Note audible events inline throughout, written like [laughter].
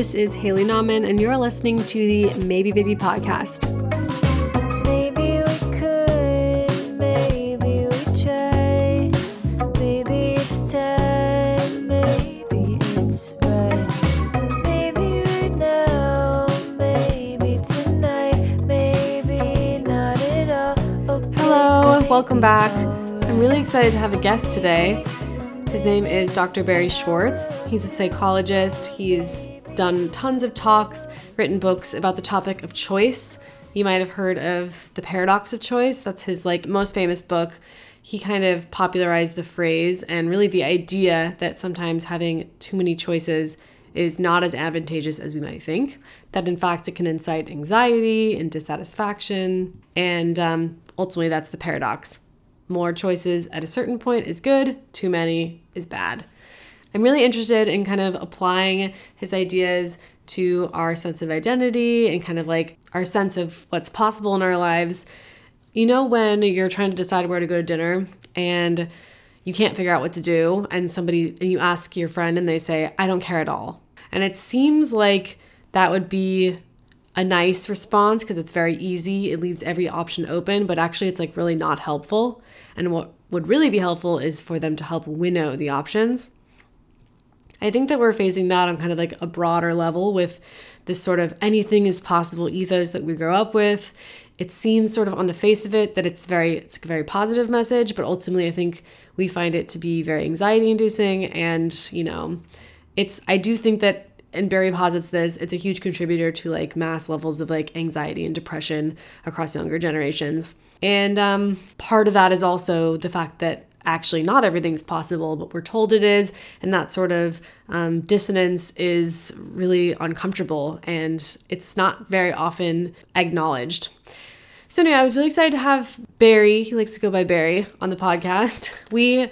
this is Haley Nahman, and you're listening to the Maybe Baby podcast. Maybe we could, maybe we try. Maybe it's time, maybe it's right. Maybe right now, maybe tonight, maybe not at all. Okay, Hello, welcome back. I'm really excited to have a guest today. His name is Dr. Barry Schwartz. He's a psychologist. He's done tons of talks, written books about the topic of choice. You might have heard of The Paradox of Choice. That's his like most famous book. He kind of popularized the phrase and really the idea that sometimes having too many choices is not as advantageous as we might think. That in fact it can incite anxiety and dissatisfaction, and um, ultimately that's the paradox. More choices at a certain point is good, too many is bad. I'm really interested in kind of applying his ideas to our sense of identity and kind of like our sense of what's possible in our lives. You know, when you're trying to decide where to go to dinner and you can't figure out what to do, and somebody, and you ask your friend and they say, I don't care at all. And it seems like that would be a nice response because it's very easy. It leaves every option open, but actually, it's like really not helpful. And what would really be helpful is for them to help winnow the options. I think that we're facing that on kind of like a broader level with this sort of anything is possible ethos that we grow up with. It seems sort of on the face of it that it's very it's a very positive message, but ultimately I think we find it to be very anxiety inducing and, you know, it's I do think that and Barry posits this, it's a huge contributor to like mass levels of like anxiety and depression across younger generations. And um, part of that is also the fact that actually not everything's possible, but we're told it is. And that sort of um, dissonance is really uncomfortable and it's not very often acknowledged. So, anyway, I was really excited to have Barry, he likes to go by Barry, on the podcast. We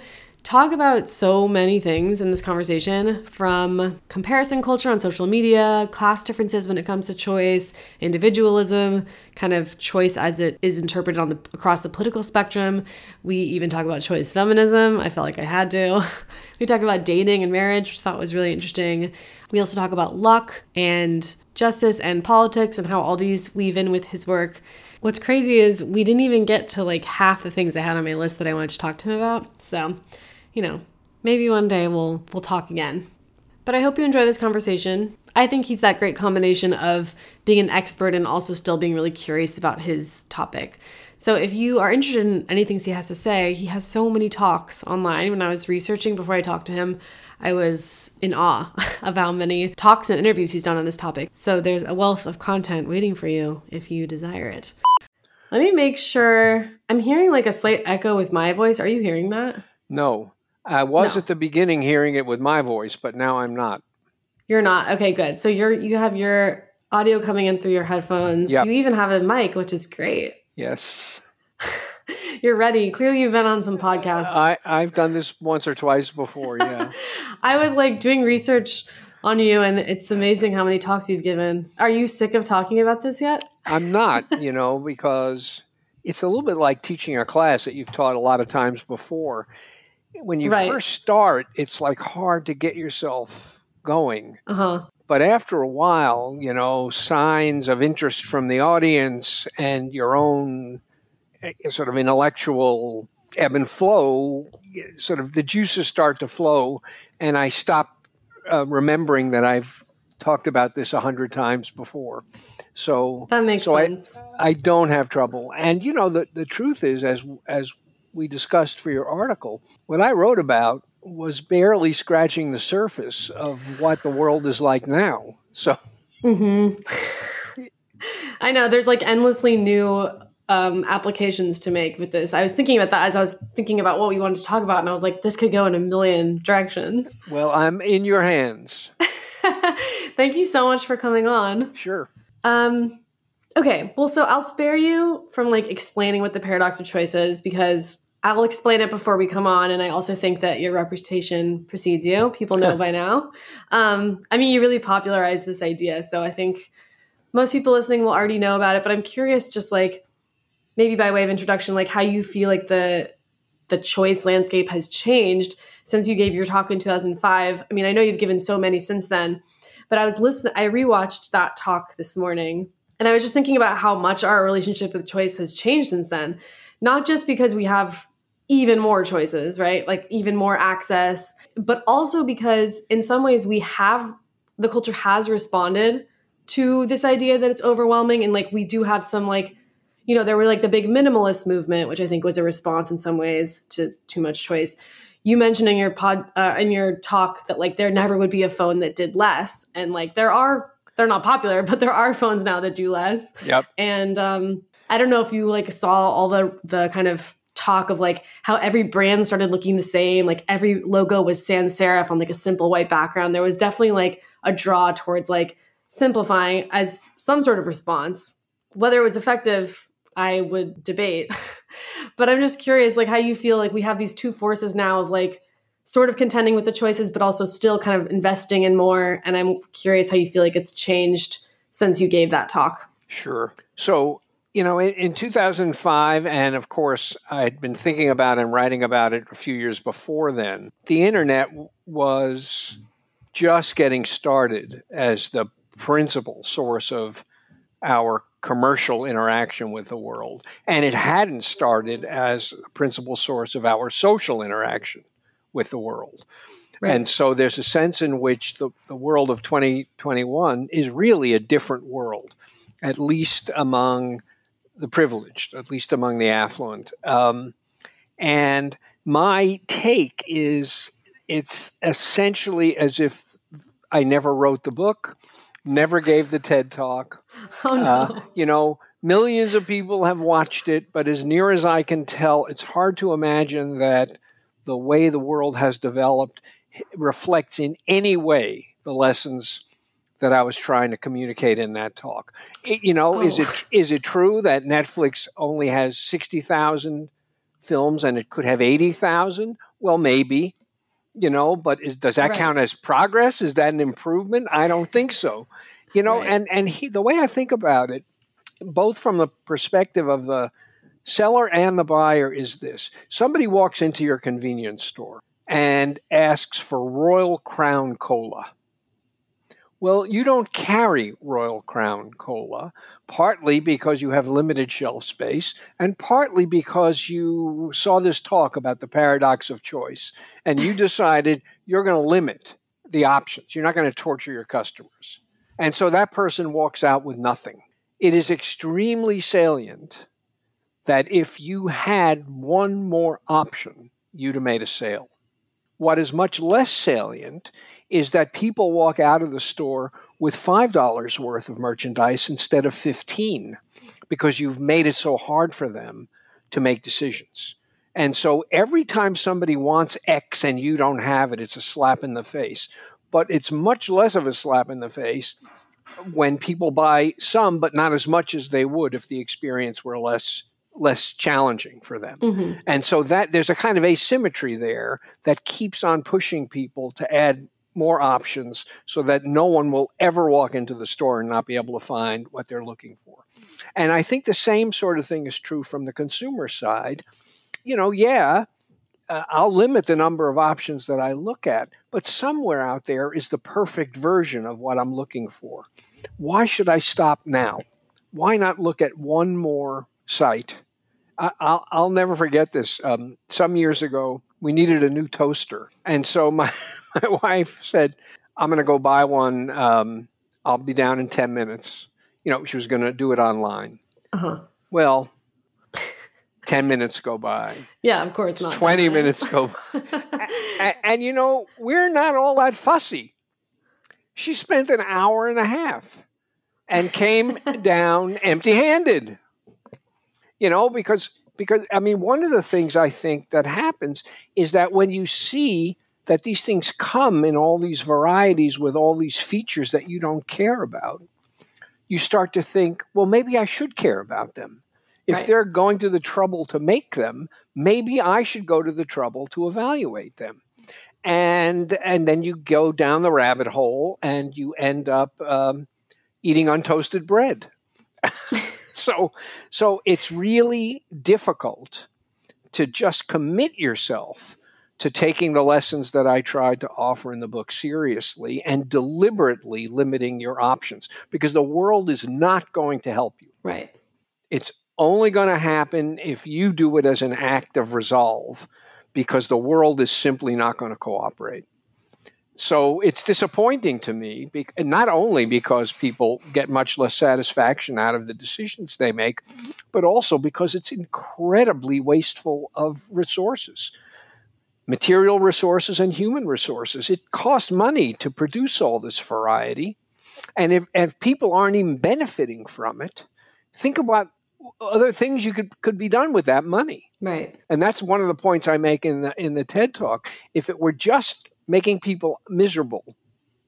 talk about so many things in this conversation from comparison culture on social media, class differences when it comes to choice, individualism, kind of choice as it is interpreted on the across the political spectrum. We even talk about choice feminism. I felt like I had to. [laughs] We talk about dating and marriage, which I thought was really interesting. We also talk about luck and justice and politics and how all these weave in with his work. What's crazy is we didn't even get to like half the things I had on my list that I wanted to talk to him about. So, you know, maybe one day we'll we'll talk again. But I hope you enjoy this conversation. I think he's that great combination of being an expert and also still being really curious about his topic. So if you are interested in anything he has to say, he has so many talks online. When I was researching before I talked to him, I was in awe [laughs] of how many talks and interviews he's done on this topic. So there's a wealth of content waiting for you if you desire it. Let me make sure. I'm hearing like a slight echo with my voice. Are you hearing that? No. I was No. at the beginning hearing it with my voice, but now I'm not. You're not. Okay, good. So you're you have your audio coming in through your headphones. Yep. You even have a mic, which is great. [laughs] Yes. You're ready. Clearly you've been on some podcasts. I, I've done this once or twice before, yeah. [laughs] I was like doing research on you and it's amazing how many talks you've given. Are you sick of talking about this yet? I'm not, [laughs] you know, because it's a little bit like teaching a class that you've taught a lot of times before. When you Right. first start, it's like hard to get yourself going. Uh-huh. But after a while, you know, signs of interest from the audience and your own eh, sort of intellectual ebb and flow, sort of the juices start to flow. And I stop uh, remembering that I've talked about this a hundred times before. So That makes so I, sense. I don't have trouble. And you know, the, the truth is, as as we discussed for your article, what I wrote about was barely scratching the surface of what the world is like now. So hmm I know there's like endlessly new um, applications to make with this. I was thinking about that as I was thinking about what we wanted to talk about, and I was like, this could go in a million directions. well, I'm in your hands. [laughs] Thank you so much for coming on. Sure. Um, okay, well, so I'll spare you from like explaining what the paradox of choice is because I'll explain it before we come on, and I also think that your reputation precedes you. People know [laughs] by now. Um, I mean, you really popularized this idea, so I think most people listening will already know about it. But I'm curious, just like maybe by way of introduction, like how you feel like the the choice landscape has changed since you gave your talk in 2005. I mean, I know you've given so many since then, But I was listening, I rewatched that talk this morning and I was just thinking about how much our relationship with choice has changed since then. Not just because we have even more choices, right? Like even more access, but also because in some ways we have the culture has responded to this idea that it's overwhelming and like we do have some like you know there were like the big minimalist movement which i think was a response in some ways to too much choice you mentioned in your pod uh, in your talk that like there never would be a phone that did less and like there are they're not popular [laughs] but there are phones now that do less. Yep. and um i don't know if you like saw all the the kind of talk of like how every brand started looking the same like every logo was sans serif on like a simple white background. There was definitely like a draw towards like simplifying as some sort of response. Whether it was effective i would debate. [laughs] But i'm just curious like how you feel like we have these two forces now of like sort of contending with the choices but also still kind of investing in more and i'm curious how you feel like it's changed since you gave that talk Sure. So, you know, in, in 2005, and of course, I had been thinking about and writing about it a few years before then, the internet was just getting started as the principal source of our commercial interaction with the world. And it hadn't started as a principal source of our social interaction with the world. Right. And so there's a sense in which the, the world of 2021 is really a different world, at least among the privileged, at least among the affluent. Um, and my take is it's essentially as if I never wrote the book, never gave the TED talk. [laughs] oh no Uh, you know, millions of people have watched it, but as near as I can tell, it's hard to imagine that the way the world has developed reflects in any way the lessons that I was trying to communicate in that talk. It- you know, is Oh. it is it true that Netflix only has sixty thousand films and it could have eighty thousand? Well, maybe. You know, but is, does that Right. count as progress? Is that an improvement? I don't think so. You know, Right. and and he, the way I think about it, both from the perspective of the seller and the buyer, is this: somebody walks into your convenience store and asks for Royal Crown Cola. Well, you don't carry Royal Crown Cola, partly because you have limited shelf space, and partly because you saw this talk about the paradox of choice, and you [laughs] decided you're going to limit the options. You're not going to torture your customers. And so that person walks out with nothing. It is extremely salient that if you had one more option, you'd have made a sale. What is much less salient is that people walk out of the store with $5 worth of merchandise instead of 15 because you've made it so hard for them to make decisions. And so every time somebody wants X and you don't have it, it's a slap in the face. But it's much less of a slap in the face when people buy some, but not as much as they would if the experience were less less challenging for them. Mhm. And so that there's a kind of asymmetry there that keeps on pushing people to add more options so that no one will ever walk into the store and not be able to find what they're looking for. And I think the same sort of thing is true from the consumer side. You know, yeah, uh, I'll limit the number of options that I look at, but somewhere out there is the perfect version of what I'm looking for. Why should I stop now? Why not look at one more site? I, I'll, I'll never forget this. Um, some years ago, we needed a new toaster. And so my, [laughs] my wife said, I'm going to go buy one. Um, I'll be down in 10 minutes. You know, she was going to do it online. uh-huh Well, 10 minutes go by, yeah of course not 20 minutes go by. and, and you know, we're not all that fussy. She spent an hour and a half and came [laughs] down empty handed. You know, because because I mean one of the things I think that happens is that when you see that these things come in all these varieties with all these features that you don't care about, you start to think, well, maybe I should care about them. If Right. they're going to the trouble to make them, maybe I should go to the trouble to evaluate them. And and then you go down the rabbit hole and you end up um, eating untoasted bread. [laughs] so so it's really difficult to just commit yourself to taking the lessons that I tried to offer in the book seriously and deliberately limiting your options because the world is not going to help you. Right. It's only going to happen if you do it as an act of resolve because the world is simply not going to cooperate. So it's disappointing to me, not only because people get much less satisfaction out of the decisions they make, but also because it's incredibly wasteful of resources material resources and human resources. It costs money to produce all this variety. And if, if people aren't even benefiting from it, think about other things you could could be done with that money. Right. And that's one of the points I make in the in the TED talk. If it were just making people miserable,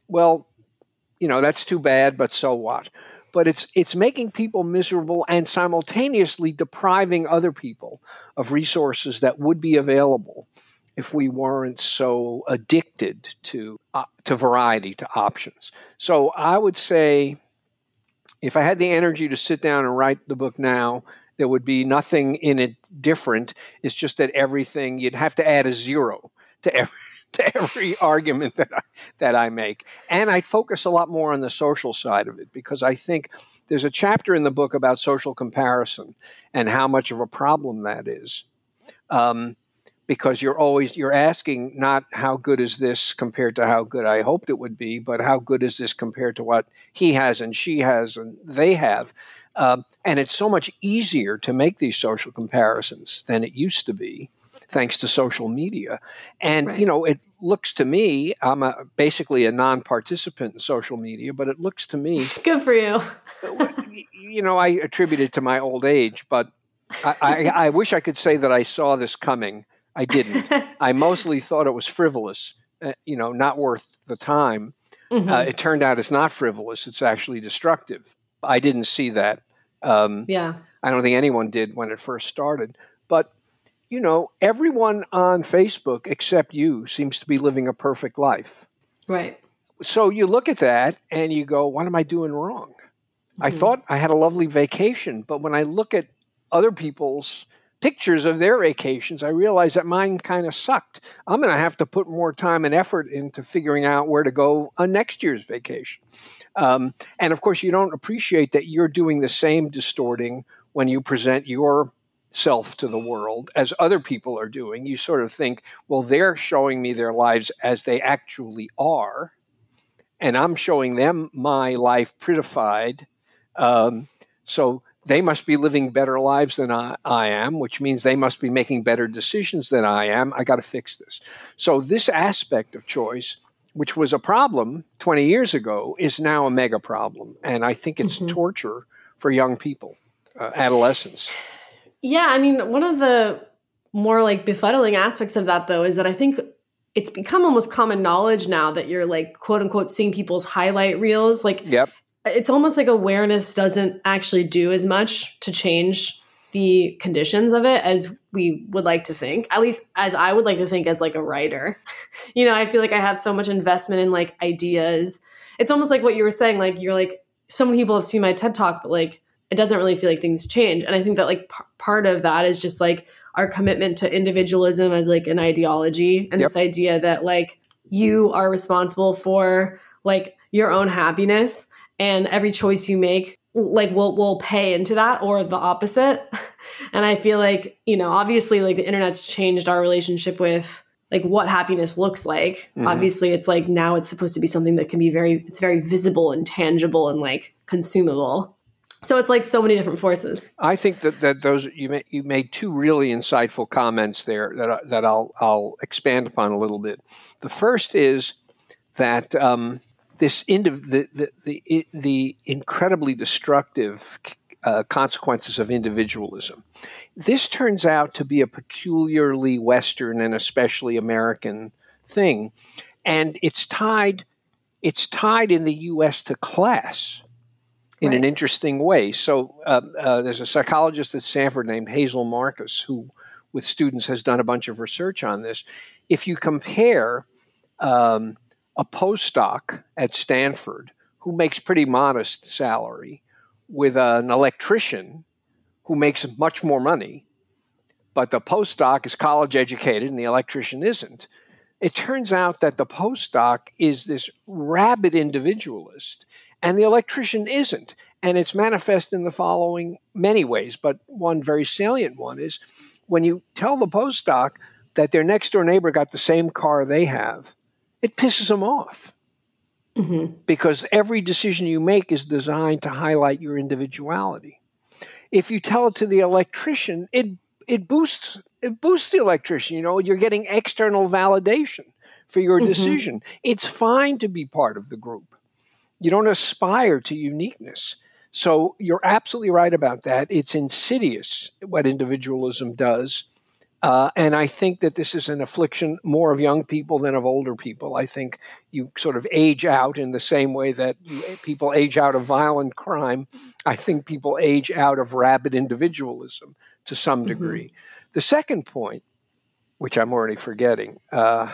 well, you know, that's too bad, but so what? But it's it's making people miserable and simultaneously depriving other people of resources that would be available if we weren't so addicted to uh, to variety, to options. So I would say, if I had the energy to sit down and write the book now, there would be nothing in it different. It's just that everything you'd have to add a zero to every. [laughs] To every argument that I, that I make, and I'd focus a lot more on the social side of it because I think there's a chapter in the book about social comparison and how much of a problem that is. Um, because you're always you're asking not how good is this compared to how good I hoped it would be, but how good is this compared to what he has and she has and they have. Um, and it's so much easier to make these social comparisons than it used to be, thanks to social media. And Right. you know, it looks to me I'm a, basically a non-participant in social media, but it looks to me [laughs] Good for you. [laughs] you know, I attribute it to my old age, but I, I, I wish I could say that I saw this coming. I didn't. [laughs] I mostly thought it was frivolous, uh, you know, not worth the time. Mhm. Uh, it turned out it's not frivolous, it's actually destructive. I didn't see that. Um, yeah. I don't think anyone did when it first started. But, you know, everyone on Facebook except you seems to be living a perfect life. Right. So you look at that and you go, what am I doing wrong? I Mhm. thought I had a lovely vacation, but when I look at other people's pictures of their vacations, I realize that mine kind of sucked. I'm going to have to put more time and effort into figuring out where to go on next year's vacation. Um, and of course, you don't appreciate that you're doing the same distorting when you present your self to the world as other people are doing. You sort of think, well, they're showing me their lives as they actually are, and I'm showing them my life prettified. Um, so they must be living better lives than I, I am, which means they must be making better decisions than I am. I got to fix this. So, this aspect of choice, which was a problem 20 years ago, is now a mega problem. And I think it's Mhm. torture for young people, uh, adolescents. Yeah, I mean, one of the more like befuddling aspects of that though is that I think it's become almost common knowledge now that you're like quote unquote seeing people's highlight reels. Like Yep. it's almost like awareness doesn't actually do as much to change the conditions of it as we would like to think at least as i would like to think as like a writer [laughs] you know i feel like i have so much investment in like ideas it's almost like what you were saying like you're like so many people have seen my ted talk but like it doesn't really feel like things change and i think that like p- part of that is just like our commitment to individualism as like an ideology and Yep. this idea that like you are responsible for like your own happiness and every choice you make like will will pay into that or the opposite [laughs] and i feel like you know obviously like the internet's changed our relationship with like what happiness looks like Mhm. obviously it's like now it's supposed to be something that can be very it's very visible and tangible and like consumable so it's like so many different forces I think that, that those you made, you made two really insightful comments there that I, that I'll I'll expand upon a little bit. The first is that um, this indiv- the, the the the incredibly destructive uh, consequences of individualism. This turns out to be a peculiarly Western and especially American thing, and it's tied it's tied in the U.S. to class in an interesting way. So uh, uh, there's a psychologist at Stanford named Hazel Markus who, with students, has done a bunch of research on this. If you compare um, a postdoc at Stanford who makes pretty modest salary with an electrician who makes much more money, but the postdoc is college educated and the electrician isn't. It turns out that the postdoc is this rabid individualist and the electrician isn't. And it's manifest in the following many ways, but one very salient one is when you tell the postdoc that their next door neighbor got the same car they have, it pisses them off. Mm-hmm. Because every decision you make is designed to highlight your individuality. If you tell it to the electrician, it it boosts it boosts the electrician. You know, you're getting external validation for your Mhm. decision. It's fine to be part of the group. You don't aspire to uniqueness. So you're absolutely right about that. It's insidious what individualism does. Uh, and I think that this is an affliction more of young people than of older people. I think you sort of age out in the same way that you, people age out of violent crime. I think people age out of rabid individualism to some Mhm. degree. The second point, which I'm already forgetting, uh,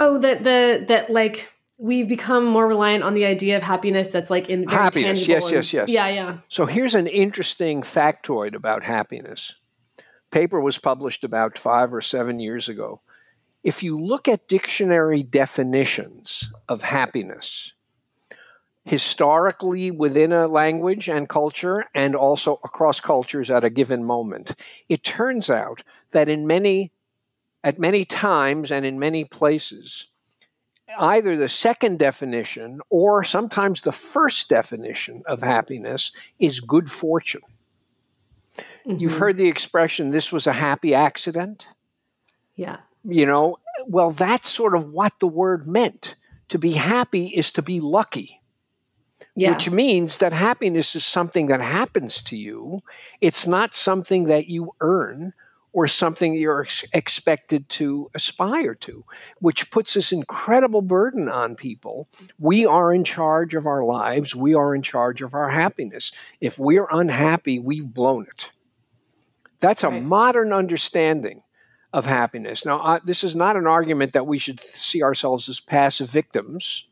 Oh, that the that like we've become more reliant on the idea of happiness that's like in very Happiness, yes, and- yes, yes. Yeah, yeah. So here's an interesting factoid about happiness. Paper was published about five or seven years ago. If you look at dictionary definitions of happiness, historically within a language and culture, and also across cultures at a given moment, it turns out that in many, at many times and in many places, either the second definition or sometimes the first definition of happiness is good fortune. You've Mhm. heard the expression, this was a happy accident. Yeah. You know, well, that's sort of what the word meant. To be happy is to be lucky, Yeah. which means that happiness is something that happens to you. It's not something that you earn or something you're ex- expected to aspire to, which puts this incredible burden on people. We are in charge of our lives, we are in charge of our happiness. If we're unhappy, we've blown it. That's a Right. modern understanding of happiness. Now, I, this is not an argument that we should see ourselves as passive victims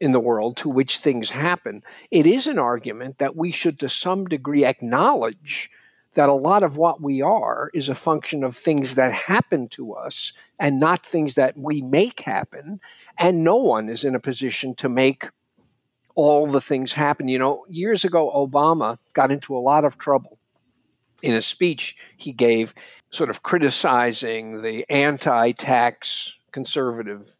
in the world to which things happen. It is an argument that we should, to some degree, acknowledge that a lot of what we are is a function of things that happen to us and not things that we make happen. And no one is in a position to make all the things happen. You know, years ago, Obama got into a lot of trouble in a speech he gave, sort of criticizing the anti tax conservative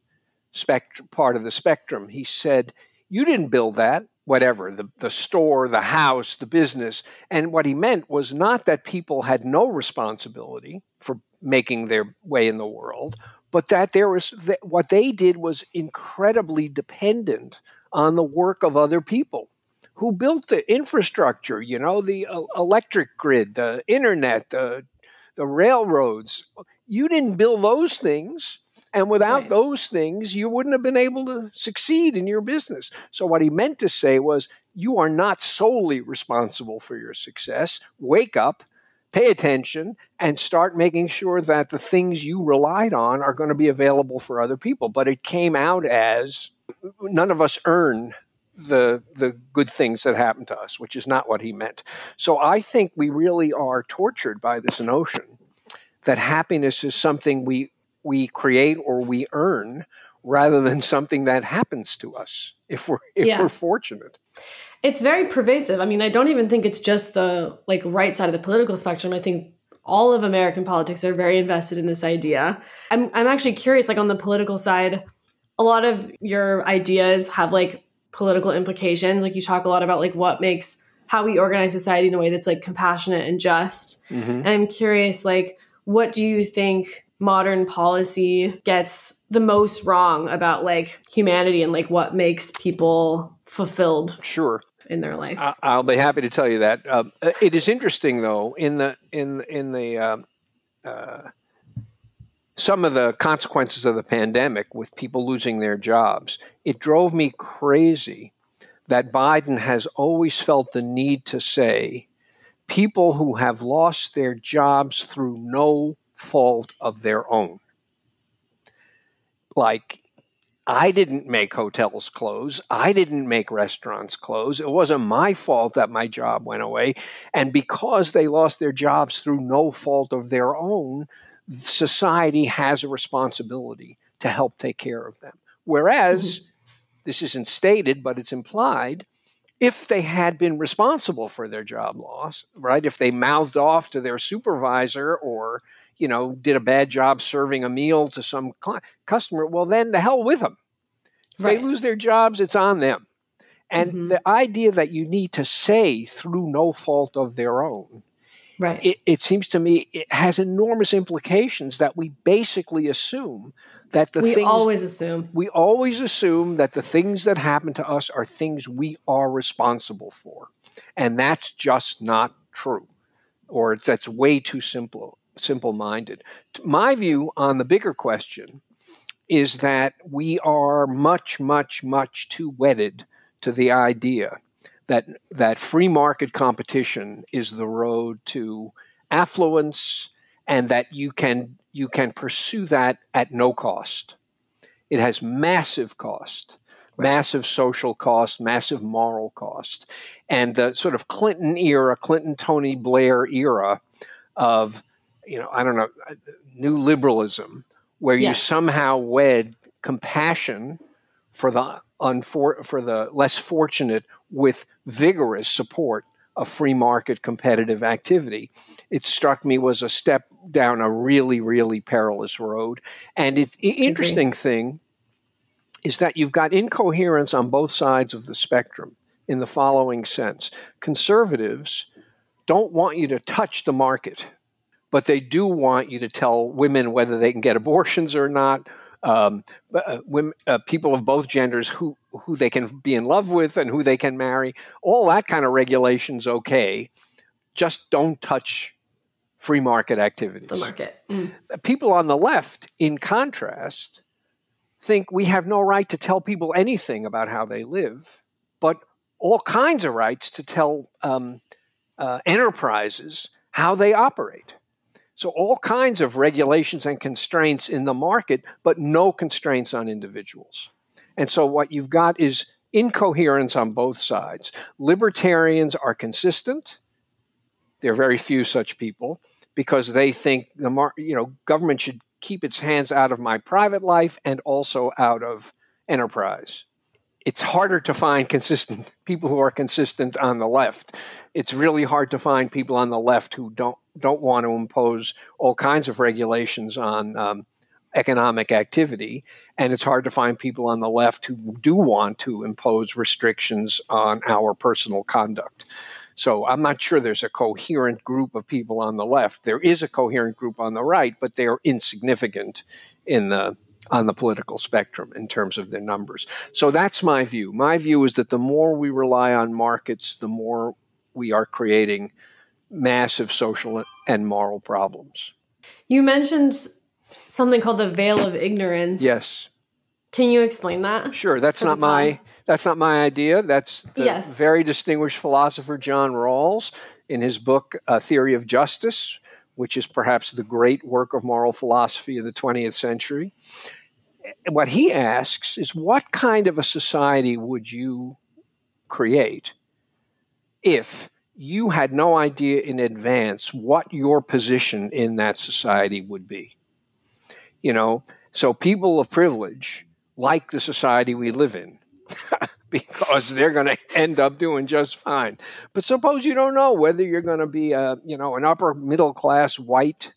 spect- part of the spectrum. He said, You didn't build that, whatever, the, the store, the house, the business. And what he meant was not that people had no responsibility for making their way in the world, but that there was that what they did was incredibly dependent on the work of other people who built the infrastructure, you know, the uh, electric grid, the internet, the, the railroads. You didn't build those things. And without Right. those things, you wouldn't have been able to succeed in your business. So, what he meant to say was, you are not solely responsible for your success. Wake up, pay attention, and start making sure that the things you relied on are going to be available for other people. But it came out as none of us earn the the good things that happen to us, which is not what he meant. So I think we really are tortured by this notion that happiness is something we we create or we earn rather than something that happens to us if we're [laughs] if Yeah. we're fortunate. It's very pervasive. I mean, I don't even think it's just the like right side of the political spectrum. I think all of American politics are very invested in this idea. I'm I'm actually curious like on the political side, a lot of your ideas have like political implications. Like you talk a lot about like what makes how we organize society in a way that's like compassionate and just. Mhm. And I'm curious, like, what do you think modern policy gets the most wrong about like humanity and like what makes people fulfilled Sure. in their life? I'll be happy to tell you that. Um, uh, it is interesting, though, in the in in the um, uh, some of the consequences of the pandemic, with people losing their jobs, it drove me crazy that Biden has always felt the need to say, people who have lost their jobs through no fault of their own. Like I didn't make hotels close. I didn't make restaurants close. It wasn't my fault that my job went away. And because they lost their jobs through no fault of their own, society has a responsibility to help take care of them. Whereas, mm-hmm. this isn't stated, but it's implied, if they had been responsible for their job loss, right? If they mouthed off to their supervisor or, you know, did a bad job serving a meal to some cli customer, well, then the hell with them. If Right. they lose their jobs, it's on them. And Mhm. the idea that you need to say through no fault of their own Right. it, it seems to me it has enormous implications that we basically assume that the we things always assume. we always assume that the things that happen to us are things we are responsible for and that's just not true or that's way too simple simple minded my view on the bigger question is that we are much much much too wedded to the idea that that free market competition is the road to affluence and that you can you can pursue that at no cost. It has massive cost, massive social cost, massive moral cost. And the sort of Clinton era, Clinton Tony Blair era of, you know, I don't know, uh, new liberalism, where you somehow wed compassion for the unfor- for the less fortunate with vigorous support of free market competitive activity. It struck me was a step down a really, really perilous road. And it's the interesting thing is that you've got incoherence on both sides of the spectrum in the following sense. Conservatives don't want you to touch the market, but they do want you to tell women whether they can get abortions or not. Um, uh, women, uh, people of both genders who who they can be in love with and who they can marry, all that kind of regulations okay. Just don't touch free market activities The market. Mm. people on the left, in contrast, think we have no right to tell people anything about how they live, but all kinds of rights to tell um, uh, enterprises how they operate. So, all kinds of regulations and constraints in the market, but no constraints on individuals. And so, what you've got is incoherence on both sides. Libertarians are consistent. There are very few such people because they think the mar- you know government should keep its hands out of my private life and also out of enterprise. It's harder to find consistent [laughs] people who are consistent on the left. It's really hard to find people on the left who don't don't want to impose all kinds of regulations on um, economic activity, and it's hard to find people on the left who do want to impose restrictions on our personal conduct. So I'm not sure there's a coherent group of people on the left. There is a coherent group on the right, but they are insignificant in the on the political spectrum in terms of their numbers. So that's my view. My view is that the more we rely on markets, the more we are creating massive social and moral problems. You mentioned something called the veil of ignorance. Yes, Can you explain that? sure. That's not my that's not my idea. That's the Yes. very distinguished philosopher John Rawls in his book A Theory of Justice, which is perhaps the great work of moral philosophy of the 20th century. What he asks is what kind of a society would you create if you had no idea in advance what your position in that society would be? You know, so people of privilege like the society we live in [laughs] because they're going to end up doing just fine. But suppose you don't know whether you're going to be a, you know, an upper middle class white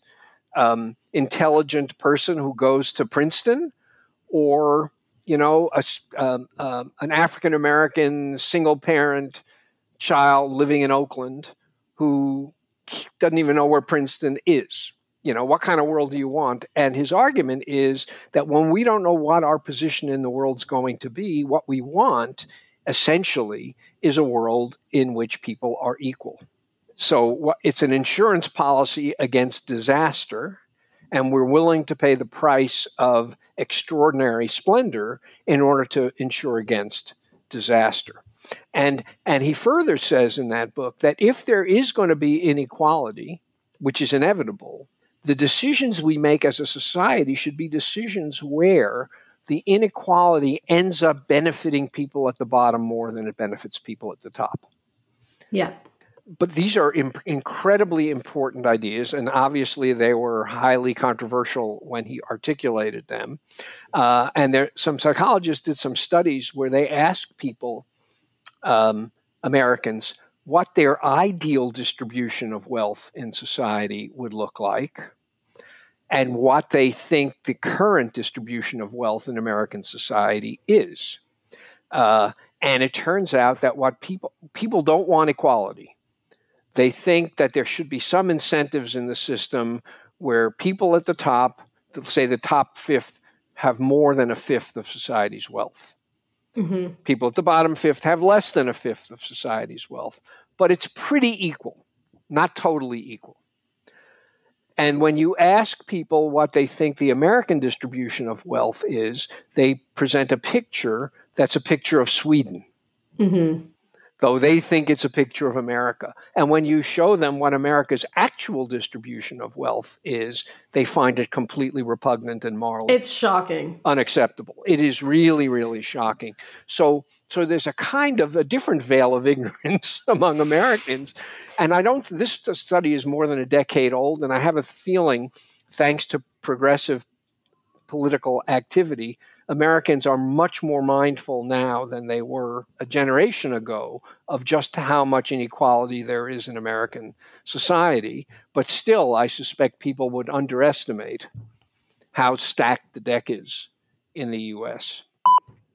um, intelligent person who goes to Princeton or you know a um, um, an African American single parent child living in Oakland who doesn't even know where Princeton is. You know, what kind of world do you want? And his argument is that when we don't know what our position in the world's going to be, what we want essentially is a world in which people are equal. So it's an insurance policy against disaster, and we're willing to pay the price of extraordinary splendor in order to insure against disaster. And and he further says in that book that if there is going to be inequality, which is inevitable, the decisions we make as a society should be decisions where the inequality ends up benefiting people at the bottom more than it benefits people at the top. Yeah. But these are imp- incredibly important ideas, and obviously they were highly controversial when he articulated them. Uh, and there, some psychologists did some studies where they asked people, um, Americans, what their ideal distribution of wealth in society would look like and what they think the current distribution of wealth in American society is. Uh, and it turns out that what people people don't want equality. They think that there should be some incentives in the system where people at the top, say the top fifth, have more than a fifth of society's wealth. Mm-hmm. People at the bottom fifth have less than a fifth of society's wealth, but it's pretty equal, not totally equal. And when you ask people what they think the American distribution of wealth is, they present a picture that's a picture of Sweden, Mm-hmm. Though they think it's a picture of America. And when you show them what America's actual distribution of wealth is, they find it completely repugnant and morally It's shocking. unacceptable. It is really, really shocking. So, so there's a kind of a different veil of [laughs] ignorance among Americans, and I don't. This study is more than a decade old, and I have a feeling, thanks to progressive political activity, Americans are much more mindful now than they were a generation ago of just how much inequality there is in American society. But still, I suspect people would underestimate how stacked the deck is in the US.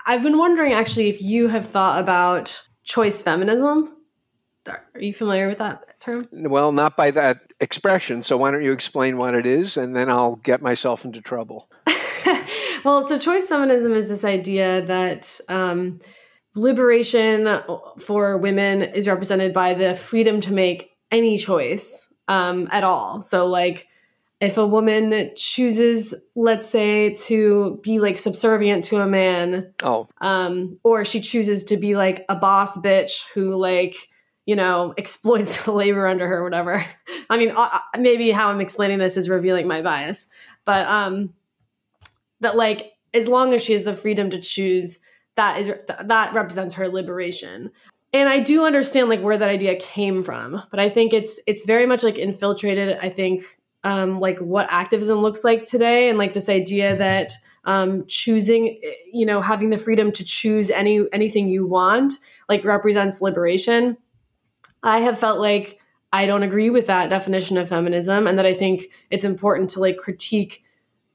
I've been wondering actually if you have thought about choice feminism. Are you familiar with that term? Well, not by that expression. So why don't you explain what it is and then I'll get myself into trouble. [laughs] well, so choice feminism is this idea that um, liberation for women is represented by the freedom to make any choice um, at all. So, like, if a woman chooses, let's say, to be like subservient to a man, Oh, um, or she chooses to be like a boss bitch who like you know [laughs] exploits the labor under her, whatever. [laughs] I mean, uh, uh, maybe how I'm explaining this is revealing my bias, but um, that like as long as she has the freedom to choose, that is that represents her liberation. And I do understand like where that idea came from, but I think it's it's very much like infiltrated. I think um, like what activism looks like today, and like this idea that um, choosing, you know, having the freedom to choose any anything you want, like represents liberation. I have felt like I don't agree with that definition of feminism, and that I think it's important to like critique,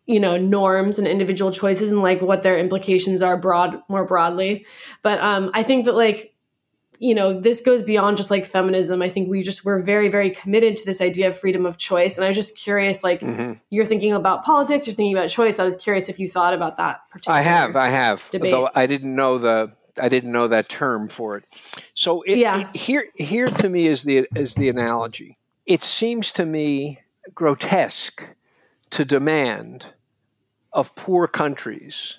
you know, norms and individual choices and like what their implications are broad more broadly. But um, I think that like you know this goes beyond just like feminism i think we just we're very very committed to this idea of freedom of choice and i was just curious like mhm. you're thinking about politics you're thinking about choice i was curious if you thought about that particular I have, I have. debate. Though I didn't know the I didn't know that term for it. So it, Yeah. it- here here to me is the is the analogy. It seems to me grotesque to demand of poor countries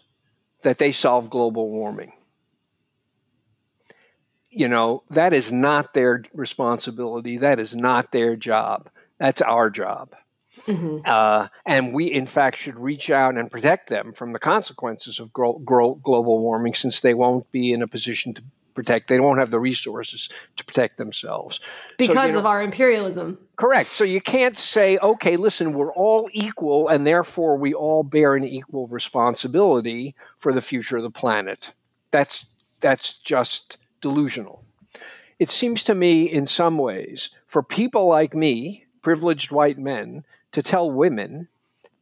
that they solve global warming. You know, that is not their responsibility. That is not their job. That's our job. Mhm. Uh, and we, in fact, should reach out and protect them from the consequences of gro- gro- global warming since they won't be in a position to protect, they won't have the resources to protect themselves. because know- of our imperialism Correct. So you can't say, okay, listen, we're all equal and therefore we all bear an equal responsibility for the future of the planet. That's, that's just delusional. It seems to me, in some ways, for people like me, privileged white men, to tell women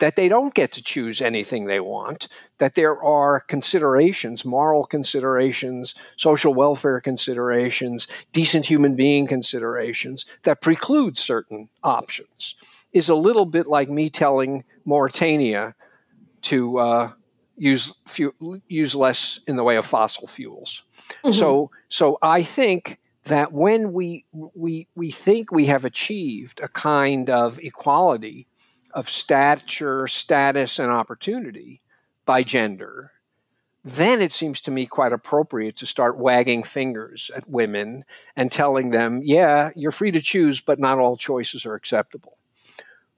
that they don't get to choose anything they want, that there are considerations, moral considerations, social welfare considerations, decent human being considerations that preclude certain options, is a little bit like me telling Mauritania to uh, use fu- use less in the way of fossil fuels. So, so I think that when we we we think we have achieved a kind of equality of stature, status, and opportunity by gender, then it seems to me quite appropriate to start wagging fingers at women and telling them, yeah, you're free to choose, but not all choices are acceptable.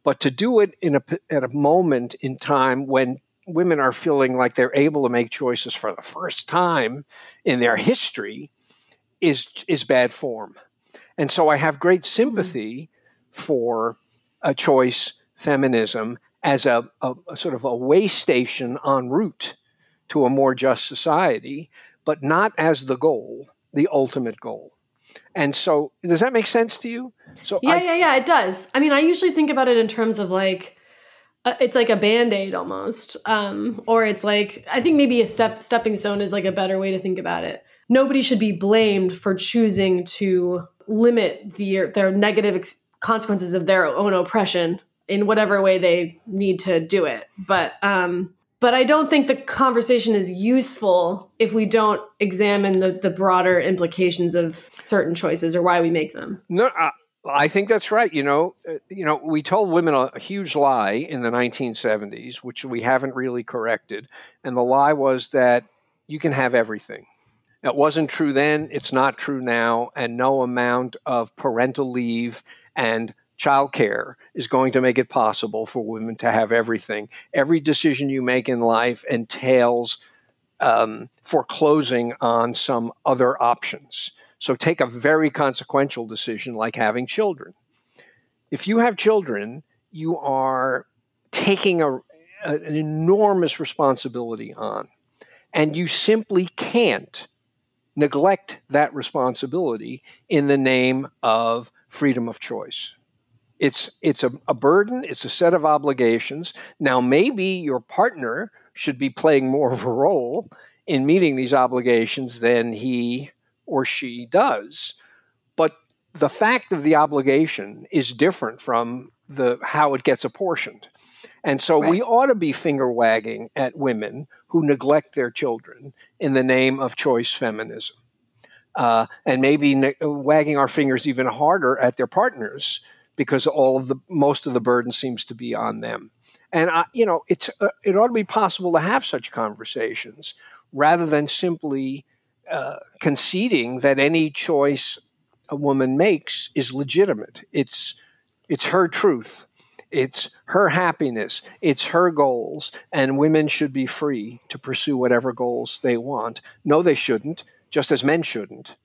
But to do it in a, at a moment in time when women are feeling like they're able to make choices for the first time in their history is is bad form. And so I have great mm-hmm. sympathy for a choice feminism as a, a, a sort of a way station en route to a more just society, but not as the goal, the ultimate goal. And so, does that make sense to you? So, Yeah, I, yeah, yeah, it does. I mean, I usually think about it in terms of like uh, it's like a band-aid almost. Um or it's like I think maybe a step stepping stone is like a better way to think about it. Nobody should be blamed for choosing to limit the their negative ex- consequences of their own oppression in whatever way they need to do it. But um but I don't think the conversation is useful if we don't examine the, the broader implications of certain choices or why we make them. No, I, I think that's right. You know, uh, you know, we told women a, a huge lie in the 1970s, which we haven't really corrected, and the lie was that you can have everything. It wasn't true then. It's not true now, and no amount of parental leave and childcare is going to make it possible for women to have everything. Every decision you make in life entails um, foreclosing on some other options. So take a very consequential decision like having children. If you have children, you are taking a, an enormous responsibility on, and you simply can't neglect that responsibility in the name of freedom of choice. It's it's a, a burden, it's a set of obligations. Now maybe your partner should be playing more of a role in meeting these obligations than he or she does. But the fact of the obligation is different from the how it gets apportioned. And so we ought to be finger wagging at women who neglect their children in the name of choice feminism. Uh, and maybe ne- wagging our fingers even harder at their partners because all of the most of the burden seems to be on them. And I, you know, it's uh, it ought to be possible to have such conversations rather than simply uh, conceding that any choice a woman makes is legitimate. It's it's her truth. It's her happiness. It's her goals, and women should be free to pursue whatever goals they want. No, they shouldn't, just as men shouldn't.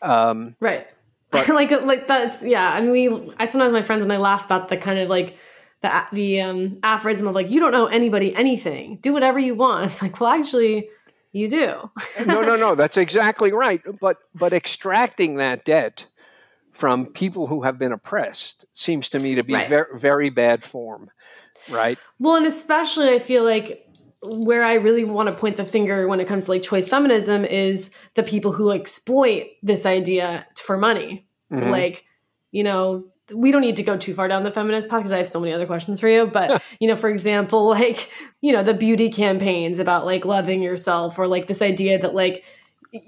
Um, Right. But- [laughs] like like that's yeah. I mean, we I sometimes my friends and I laugh about the kind of like the the um aphorism of like you don't owe anybody anything. Do whatever you want. It's like well, actually, you do. [laughs] no, no, no. That's exactly right. But but extracting that debt from people who have been oppressed seems to me to be Right. very very bad form, right? Well, and especially I feel like where I really want to point the finger when it comes to like choice feminism is the people who exploit this idea for money. Mhm. Like, you know, we don't need to go too far down the feminist path because I have so many other questions for you. But, [laughs] you know, for example, like, you know, the beauty campaigns about like loving yourself or like this idea that like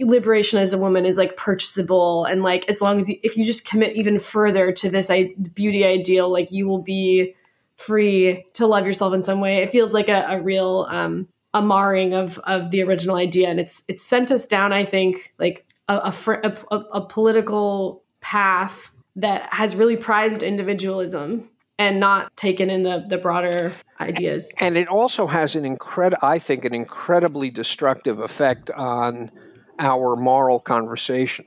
liberation as a woman is like purchasable and like as long as you, if you just commit even further to this I- beauty ideal like you will be free to love yourself in some way. It feels like a, a real um a marring of of the original idea. And it's it's sent us down i think like a a, fr- a, a, political path that has really prized individualism and not taken in the the broader ideas. And it also has an incredible, I think, an incredibly destructive effect on our moral conversation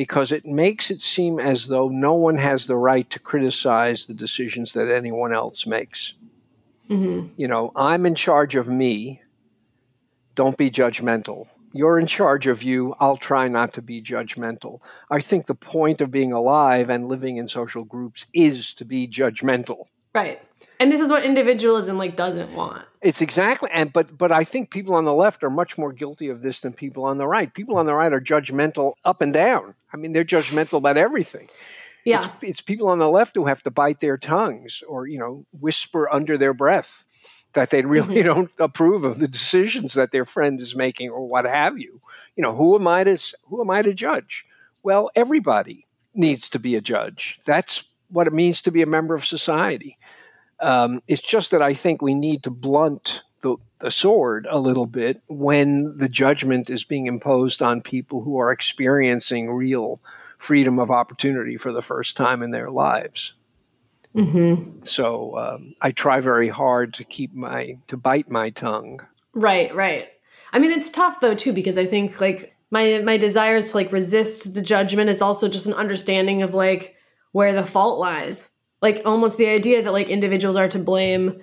because it makes it seem as though no one has the right to criticize the decisions that anyone else makes. hmm You know, I'm in charge of me. Don't be judgmental. You're in charge of you. I'll try not to be judgmental. I think the point of being alive and living in social groups is to be judgmental. right and this is what individualism like doesn't want It's exactly and but but I think people on the left are much more guilty of this than people on the right. People on the right are judgmental up and down. I mean, they're judgmental about everything. yeah It's, it's people on the left who have to bite their tongues or you know whisper under their breath that they really mm-hmm. don't approve of the decisions that their friend is making or what have you. You know, who am I to who am I to judge? Well, everybody needs to be a judge. That's what it means to be a member of society. Um, it's just that I think we need to blunt the, the sword a little bit when the judgment is being imposed on people who are experiencing real freedom of opportunity for the first time in their lives. Mm-hmm. So um, I try very hard to keep my to bite my tongue. Right, right. I mean, it's tough though too because I think like my my desires to like resist the judgment is also just an understanding of like where the fault lies. Like almost the idea that like individuals are to blame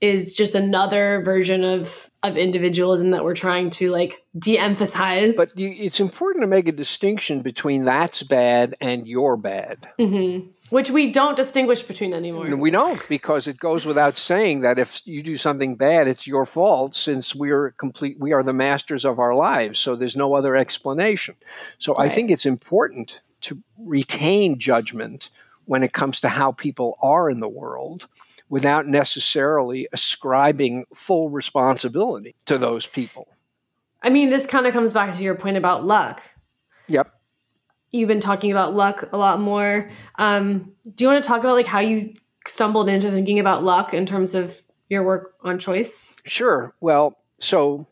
is just another version of of individualism that we're trying to like de-emphasize. But you, it's important to make a distinction between that's bad and you're bad. Mhm. Which we don't distinguish between anymore. We don't because it goes without saying that if you do something bad, it's your fault since we're complete. We are the masters of our lives, so there's no other explanation. So I think it's important to retain judgment when it comes to how people are in the world, without necessarily ascribing full responsibility to those people. I mean, this kind of comes back to your point about luck. Yep. You've been talking about luck a lot more. Um, do you want to talk about like how you stumbled into thinking about luck in terms of your work on choice? Sure. Well, so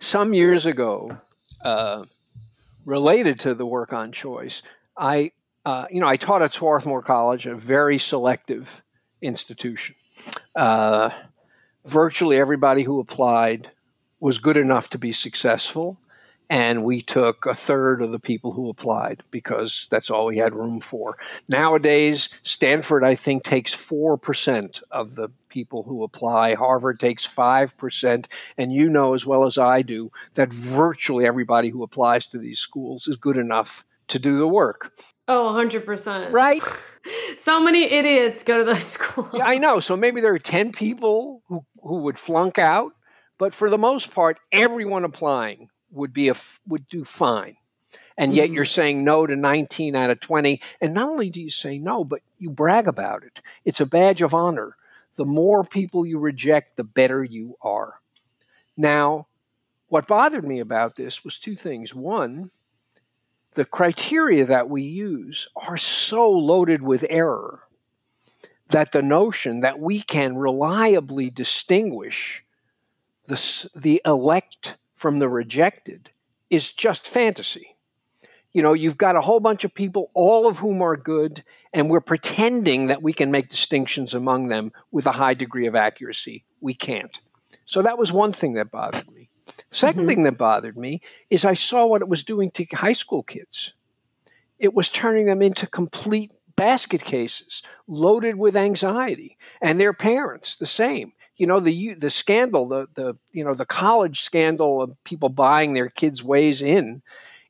some years ago, uh, related to the work on choice, I, uh, you know, I taught at Swarthmore College, a very selective institution. Uh, virtually everybody who applied was good enough to be successful, and we took a third of the people who applied because that's all we had room for. Nowadays, Stanford, I think, takes 4% of the people who apply. Harvard takes 5%. And you know as well as I do that virtually everybody who applies to these schools is good enough to do the work. Oh, 100%. Right? [laughs] So many idiots go to those [laughs] schools. Yeah, I know. So maybe there are 10 people who, who would flunk out, but for the most part, everyone applying would be a would do fine. And yet Mhm. you're saying no to 19 out of 20. And not only do you say no, but you brag about it. It's a badge of honor. The more people you reject, the better you are. Now, what bothered me about this was two things. One, the criteria that we use are so loaded with error that the notion that we can reliably distinguish the, the elect from the rejected is just fantasy. You know, you've got a whole bunch of people, all of whom are good, and we're pretending that we can make distinctions among them with a high degree of accuracy. We can't. So that was one thing that bothered me. 2nd Mhm. thing that bothered me is I saw what it was doing to high school kids. It was turning them into complete basket cases loaded with anxiety, and their parents the same. You know the the scandal, the the you know the college scandal of people buying their kids' ways in,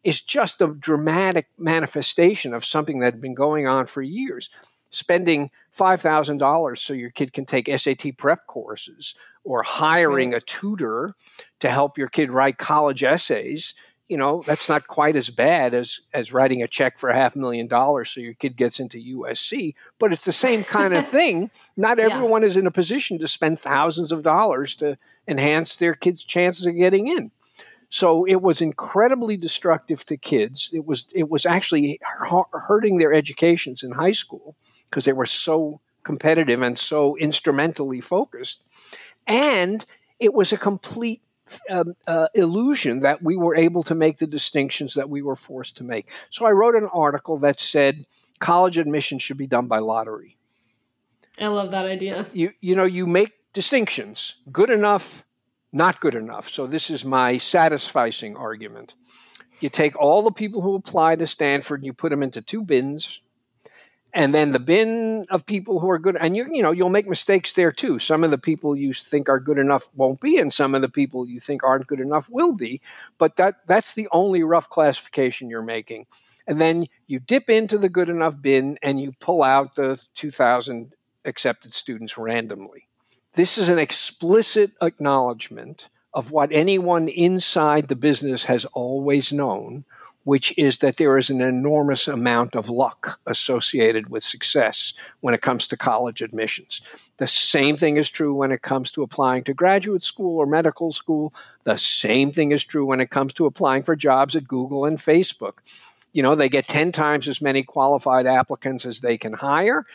is just a dramatic manifestation of something that had been going on for years. Spending five thousand dollars so your kid can take SAT prep courses, or hiring a tutor to help your kid write college essays you know that's not quite as bad as as writing a check for a half million dollars so your kid gets into USC but it's the same [laughs] kind of thing. Not Yeah. everyone is in a position to spend thousands of dollars to enhance their kids chances of getting in. So it was incredibly destructive to kids. It was it was actually hurting their educations in high school because they were so competitive and so instrumentally focused and it was a complete um, uh, illusion that we were able to make the distinctions that we were forced to make. So I wrote an article that said college admission should be done by lottery. I love that idea. You you know you make distinctions, good enough, not good enough. So this is my satisficing argument. You take all the people who apply to Stanford, you put them into two bins, and then the bin of people who are good and you you know you'll make mistakes there too. Some of the people you think are good enough won't be and some of the people you think aren't good enough will be. But that that's the only rough classification you're making. And then you dip into the good enough bin and you pull out the 2000 accepted students randomly. This is an explicit acknowledgement of what anyone inside the business has always known which is that there is an enormous amount of luck associated with success when it comes to college admissions. The same thing is true when it comes to applying to graduate school or medical school. The same thing is true when it comes to applying for jobs at Google and Facebook. You know, they get 10 times as many qualified applicants as they can hire.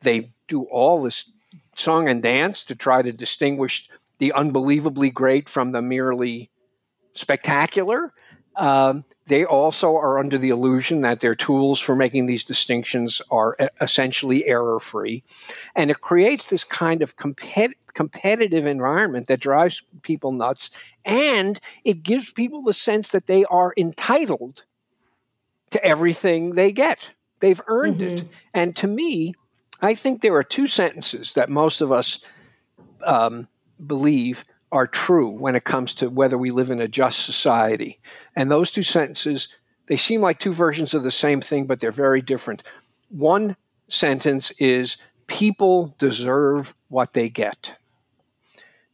They do all this song and dance to try to distinguish the unbelievably great from the merely spectacular Um, they also are under the illusion that their tools for making these distinctions are essentially error free. And it creates this kind of compet- competitive environment that drives people nuts. And it gives people the sense that they are entitled to everything they get. They've earned it. And to me, I think there are two sentences that most of us um, believe are true when it comes to whether we live in a just society. And those two sentences, they seem like two versions of the same thing, but they're very different. One sentence is people deserve what they get.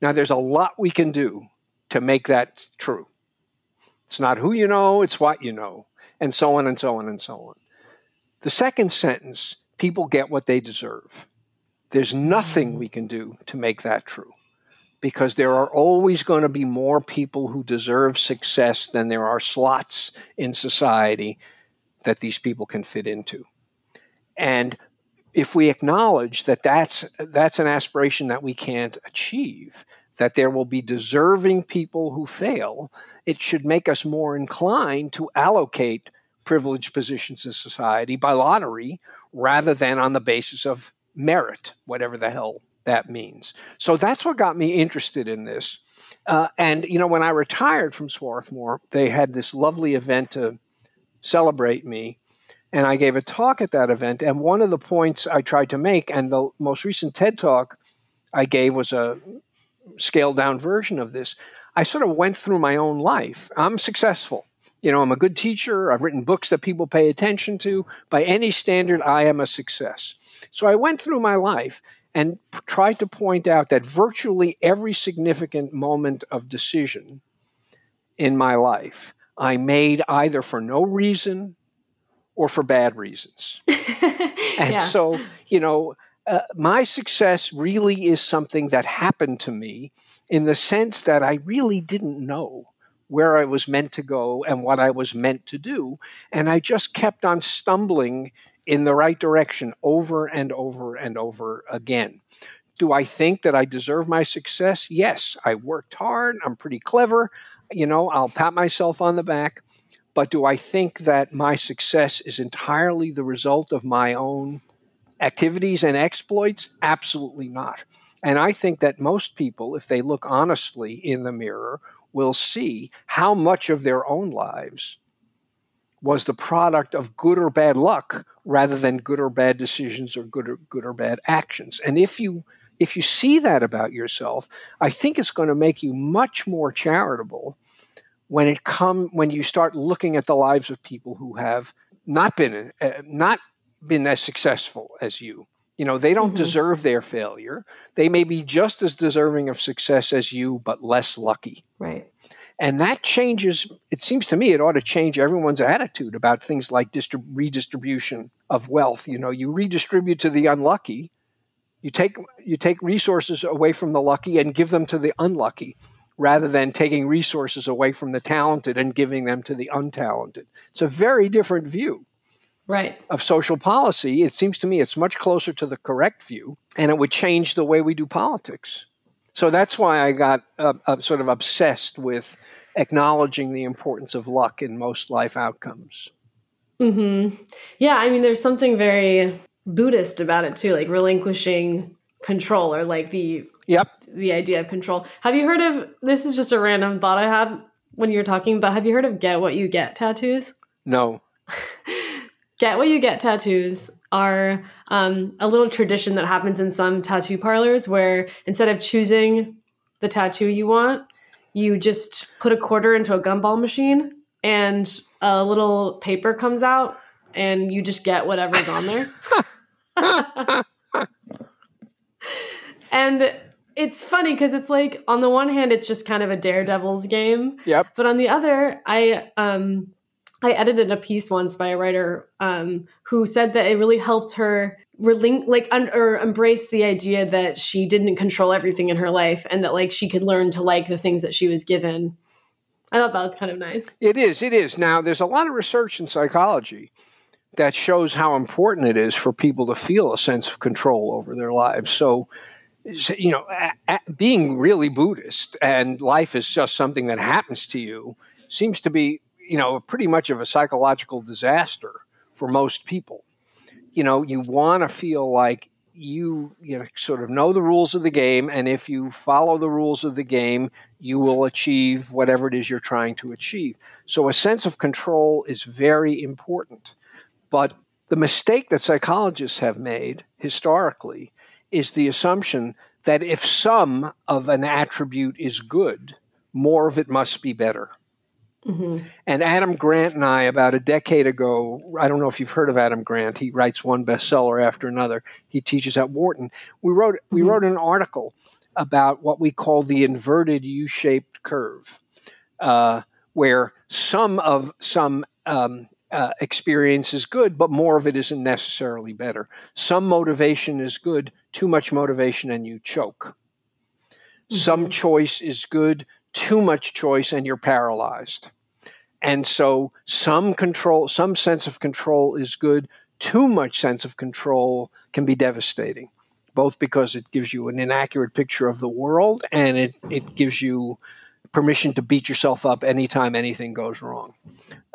Now, there's a lot we can do to make that true. It's not who you know, it's what you know, and so on and so on and so on. The second sentence, people get what they deserve. There's nothing we can do to make that true because there are always going to be more people who deserve success than there are slots in society that these people can fit into. And if we acknowledge that that's, that's an aspiration that we can't achieve, that there will be deserving people who fail, it should make us more inclined to allocate privileged positions in society by lottery rather than on the basis of merit, whatever the hell that means. So that's what got me interested in this. Uh, and, you know, when I retired from Swarthmore, they had this lovely event to celebrate me. And I gave a talk at that event. And one of the points I tried to make, and the most recent TED talk I gave was a scaled down version of this. I sort of went through my own life. I'm successful. You know, I'm a good teacher. I've written books that people pay attention to. By any standard, I am a success. So I went through my life and p- tried to point out that virtually every significant moment of decision in my life I made either for no reason or for bad reasons. [laughs] And Yeah. so, you know, uh, my success really is something that happened to me in the sense that I really didn't know where I was meant to go and what I was meant to do. And I just kept on stumbling in the right direction over and over and over again. Do I think that I deserve my success? Yes, I worked hard. I'm pretty clever. You know, I'll pat myself on the back. But do I think that my success is entirely the result of my own activities and exploits? Absolutely not. And I think that most people, if they look honestly in the mirror, will see how much of their own lives was the product of good or bad luck rather than good or bad decisions or good or good or bad actions. And if you if you see that about yourself, I think it's going to make you much more charitable when it come when you start looking at the lives of people who have not been uh, not been as successful as you. You know, they don't Mhm. deserve their failure. They may be just as deserving of success as you, but less lucky. Right. And that changes, it seems to me, it ought to change everyone's attitude about things like distrib- redistribution of wealth. You know, you redistribute to the unlucky, you take, you take resources away from the lucky and give them to the unlucky, rather than taking resources away from the talented and giving them to the untalented. It's a very different view Right. of social policy. It seems to me it's much closer to the correct view, and it would change the way we do politics. So that's why I got uh, uh, sort of obsessed with acknowledging the importance of luck in most life outcomes. hmm Yeah, I mean, there's something very Buddhist about it too, like relinquishing control or like the Yep. the idea of control. Have you heard of this? Is just a random thought I had when you were talking, but have you heard of get what you get tattoos? No. [laughs] Get what you get tattoos are um, a little tradition that happens in some tattoo parlors where instead of choosing the tattoo you want, you just put a quarter into a gumball machine and a little paper comes out and you just get whatever's on there. [laughs] and it's funny because it's like on the one hand it's just kind of a daredevil's game Yep. but on the other i um i edited a piece once by a writer um who said that it really helped her relink like un- or embrace the idea that she didn't control everything in her life and that like she could learn to like the things that she was given i thought that was kind of nice It is. It is. Now, there's a lot of research in psychology that shows how important it is for people to feel a sense of control over their lives. So, you know, being really Buddhist and life is just something that happens to you seems to be you know, pretty much of a psychological disaster for most people. You know, you want to feel like you you know, sort of know the rules of the game, and if you follow the rules of the game, you will achieve whatever it is you're trying to achieve. So, a sense of control is very important. But the mistake that psychologists have made historically is the assumption that if some of an attribute is good, more of it must be better. Mm-hmm. And Adam Grant and I, about a decade ago, I don't know if you've heard of Adam Grant. He writes one bestseller after another. He teaches at Wharton. We wrote we Mhm. wrote an article about what we call the inverted U-shaped curve, uh, where some of some um, uh, experience is good, but more of it isn't necessarily better. Some motivation is good, too much motivation, and you choke. Some Mhm. choice is good, too much choice, and you're paralyzed. And so, some control, some sense of control is good. Too much sense of control can be devastating, both because it gives you an inaccurate picture of the world and it, it gives you permission to beat yourself up anytime anything goes wrong.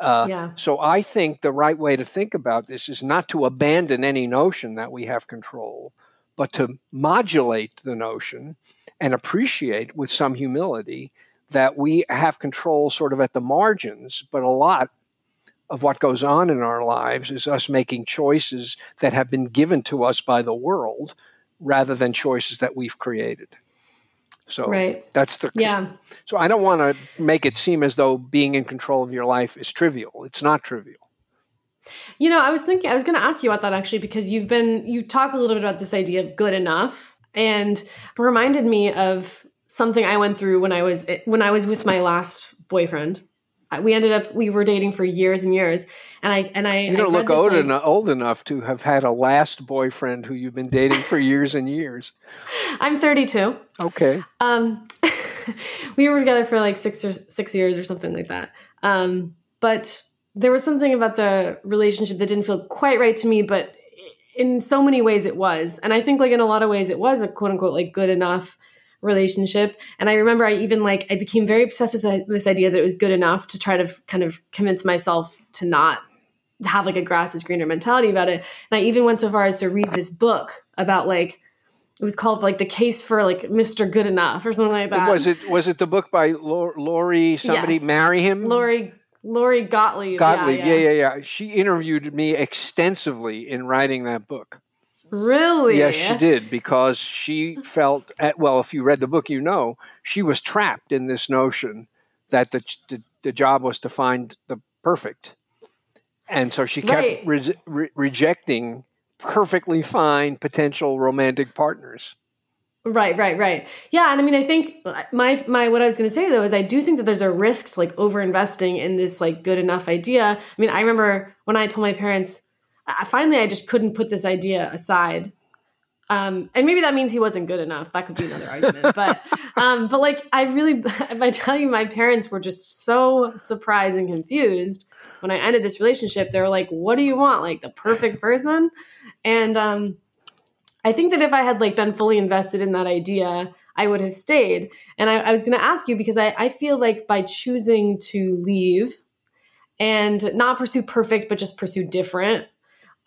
Uh, yeah. so I think the right way to think about this is not to abandon any notion that we have control, but to modulate the notion and appreciate with some humility that we have control sort of at the margins, but a lot of what goes on in our lives is us making choices that have been given to us by the world rather than choices that we've created. So Right. that's the Yeah. so I don't want to make it seem as though being in control of your life is trivial. It's not trivial. You know, I was thinking, I was going to ask you about that actually because you've been, you talked a little bit about this idea of good enough and reminded me of something I went through when I was, when I was with my last boyfriend. We ended up, we were dating for years and years. And I, and I, You don't I look old, like- enough, old enough to have had a last boyfriend who you've been dating for years and years. I'm 32. Okay. Um, [laughs] we were together for like six or six years or something like that. Um, but there was something about the relationship that didn't feel quite right to me, but in so many ways it was. And I think like in a lot of ways it was a quote unquote like good enough relationship. And I remember I even like I became very obsessed with this idea that it was good enough to try to kind of convince myself to not have like a grass is greener mentality about it. And I even went so far as to read this book about like it was called like the case for like Mr. Good Enough or something like that. was it was it the book by Lor- Lori? Somebody Yes. marry him? Lori Lori Gottlieb? Gottlieb. Yeah, Yeah, yeah. yeah, yeah. She interviewed me extensively in writing that book. Really? Yes, she did because she felt at, well. If you read the book, you know she was trapped in this notion that the the, the job was to find the perfect, and so she kept Right. re- re- rejecting perfectly fine potential romantic partners. Right, right, right. Yeah, and I mean, I think my my what I was going to say though is I do think that there's a risk to like over investing in this like good enough idea. I mean, I remember when I told my parents, I, finally I just couldn't put this idea aside. Um, and maybe that means he wasn't good enough. That could be another argument. But [laughs] um, but like I really, if I tell you, my parents were just so surprised and confused when I ended this relationship. They were like, "What do you want? Like the perfect person?" And um, I think that if I had like been fully invested in that idea, I would have stayed. And I, I was going to ask you because I, I feel like by choosing to leave and not pursue perfect, but just pursue different,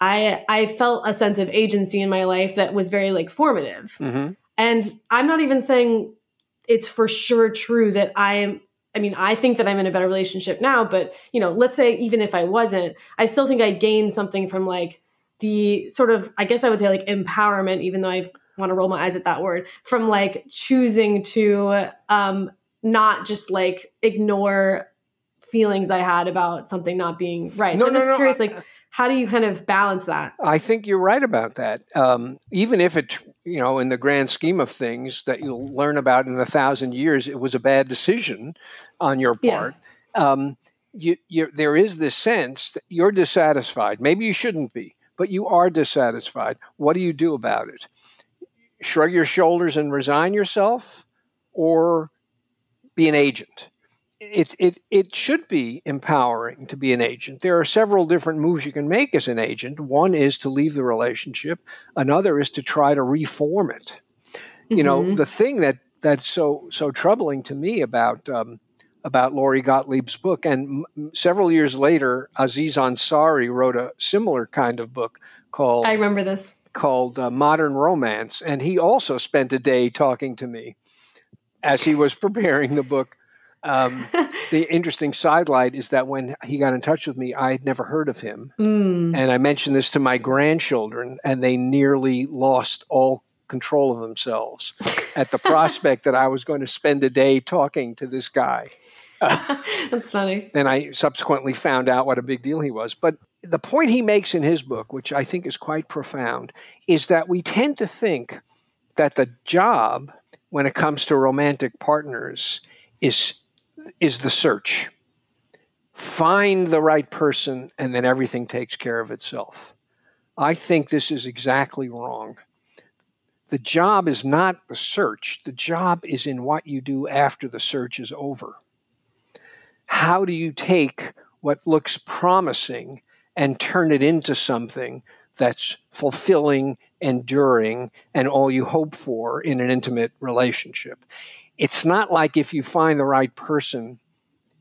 I I felt a sense of agency in my life that was very like formative. hmm And I'm not even saying it's for sure true that I am. I mean, I think that I'm in a better relationship now, but you know, let's say even if I wasn't, I still think I gained something from like the sort of, I guess I would say like empowerment, even though I want to roll my eyes at that word, from like choosing to um, not just like ignore feelings I had about something not being right. No, so I'm no, just no, curious, I- like, how do you kind of balance that? I think you're right about that. Um, even if it, you know, in the grand scheme of things that you'll learn about in a thousand years, it was a bad decision on your Yeah. part. Um, you, you, there is this sense that you're dissatisfied. Maybe you shouldn't be, but you are dissatisfied. What do you do about it? Shrug your shoulders and resign yourself, or be an agent? it, it, it should be empowering to be an agent. There are several different moves you can make as an agent. One is to leave the relationship, another is to try to reform it. You know, Mhm. the thing that, that's so, so troubling to me about, um, about Lori Gottlieb's book. And m- several years later, Aziz Ansari wrote a similar kind of book called I remember this. called uh, Modern Romance, and he also spent a day talking to me as he was [laughs] preparing the book. Um, [laughs] the interesting sidelight is that when he got in touch with me, I had never heard of him, Mm. and I mentioned this to my grandchildren, and they nearly lost all control of themselves at the prospect that I was going to spend a day talking to this guy. [laughs] That's funny. Then I subsequently found out what a big deal he was. But the point he makes in his book, which I think is quite profound, is that we tend to think that the job when it comes to romantic partners is is the search. Find the right person and then everything takes care of itself. I think this is exactly wrong. The job is not the search. The job is in what you do after the search is over how do you take what looks promising and turn it into something that's fulfilling, enduring, and all you hope for in an intimate relationship? It's not like if you find the right person,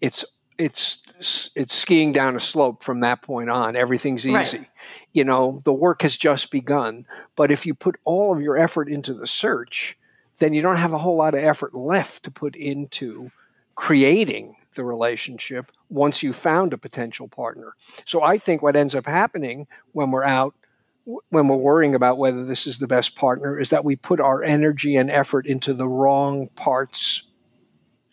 it's it's it's skiing down a slope from that point on. Everything's easy. Right. You know, the work has just begun. But if you put all of your effort into the search, then you don't have a whole lot of effort left to put into creating the relationship once you've found a potential partner. So I think what ends up happening when we're out, when we're worrying about whether this is the best partner, is that we put our energy and effort into the wrong parts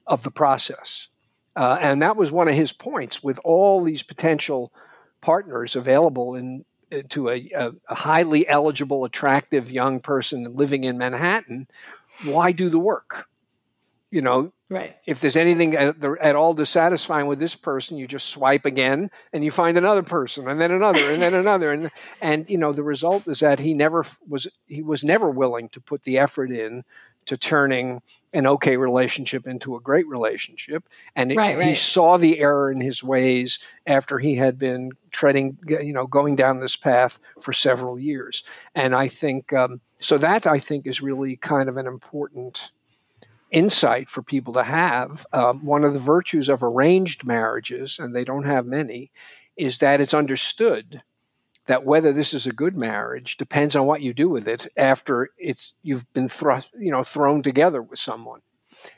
of the process. Uh, and that was one of his points with all these potential partners available in to a, a, a highly eligible, attractive young person living in Manhattan. Why do the work? You know, Right. if there's anything at, at, all dissatisfying with this person, you just swipe again and you find another person and then another and then another and and you know the result is that he never was he was never willing to put the effort in to turning an okay relationship into a great relationship. And it, Right, he saw the error in his ways after he had been treading you know going down this path for several years. And I think um, so that I think is really kind of an important insight for people to have. Um, one of the virtues of arranged marriages, and they don't have many, is that it's understood that whether this is a good marriage depends on what you do with it after it's you've been thrust, you know, thrown together with someone.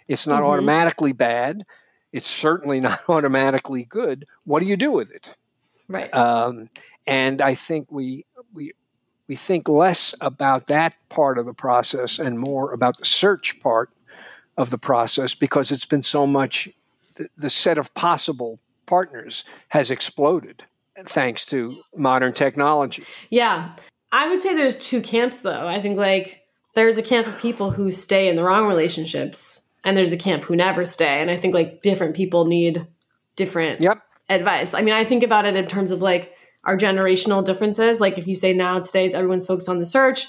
It's not Mhm. automatically bad. It's certainly [laughs] not automatically good. What do you do with it? Right. Um, and I think we we we think less about that part of the process and more about the search part of the process because it's been so much the, the set of possible partners has exploded thanks to modern technology. Yeah. I would say there's two camps though. I think like there's a camp of people who stay in the wrong relationships and there's a camp who never stay. And I think like different people need different Yep. advice. I mean, I think about it in terms of like our generational differences. Like if you say now today's everyone's focused on the search,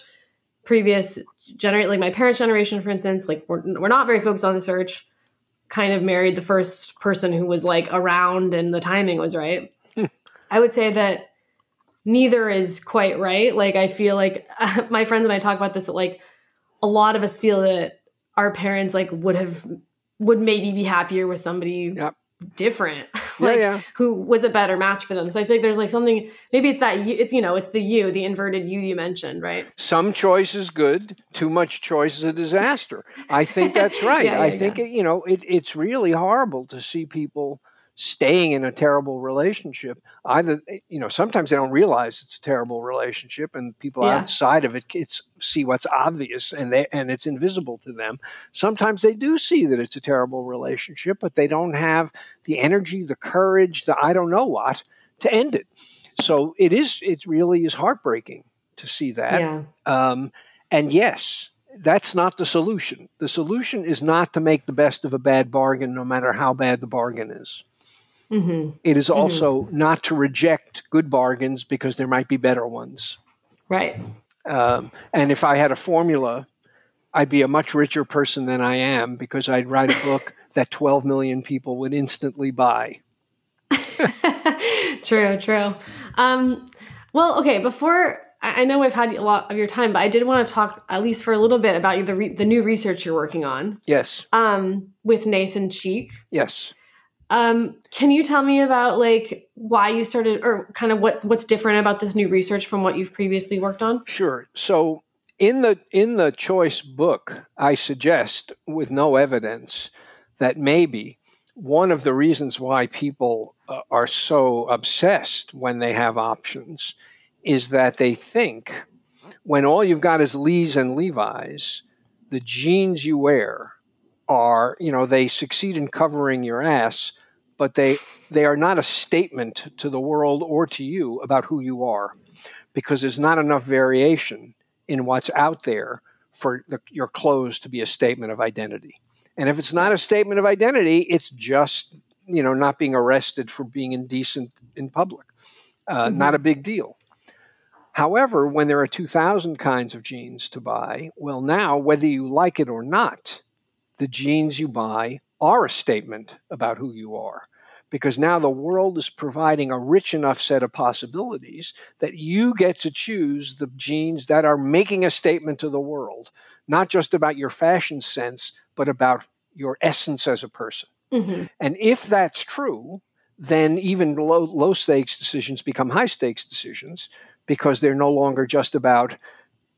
previous generate like my parents' generation, for instance, like we're, we're not very focused on the search. Kind of married the first person who was like around and the timing was right. I would say that neither is quite right. Like I feel like [laughs] my friends and I talk about this. That like a lot of us feel that our parents like would have would maybe be happier with somebody Yep. different, [laughs] Yeah, like yeah. who was a better match for them. So I think there's like something. Maybe it's that you, it's you know it's the you, the inverted you you mentioned, right? Some choice is good. Too much choice is a disaster. I think that's [laughs] right. Yeah, I yeah, think. It, you know it, it's really horrible to see people staying in a terrible relationship. Either you know sometimes they don't realize it's a terrible relationship, and people Yeah. outside of it it's, see what's obvious, and they and it's invisible to them. Sometimes they do see that it's a terrible relationship, but they don't have the energy, the courage, the I don't know what to end it. So it is. It really is heartbreaking to see that. yeah, Um, and yes, that's not the solution. The solution is not to make the best of a bad bargain, no matter how bad the bargain is. Hmm It is also not to reject good bargains because there might be better ones. right. Um, and if I had a formula, I'd be a much richer person than I am because I'd write a book [laughs] that 12 million people would instantly buy. [laughs] true, true. Um, well, okay. Before I I know I've had a lot of your time, but I did want to talk at least for a little bit about the re- the new research you're working on Yes, um, with Nathan Cheek. yes. Um, can you tell me about like why you started, or kind of what what's different about this new research from what you've previously worked on? Sure. So in the in the choice book, I suggest, with no evidence, that maybe one of the reasons why people uh, are so obsessed when they have options is that they think when all you've got is Lee's and Levi's, the jeans you wear are, you know, they succeed in covering your ass, but they they are not a statement to the world or to you about who you are because there's not enough variation in what's out there for the, your clothes to be a statement of identity. And if it's not a statement of identity, it's just you know not being arrested for being indecent in public. Uh, mm-hmm. Not a big deal. However, when there are 2,000 kinds of jeans to buy, well, now, whether you like it or not, the jeans you buy are a statement about who you are. Because now the world is providing a rich enough set of possibilities that you get to choose the jeans that are making a statement to the world, not just about your fashion sense, but about your essence as a person. Mm-hmm. And if that's true, then even low, low stakes decisions become high stakes decisions because they're no longer just about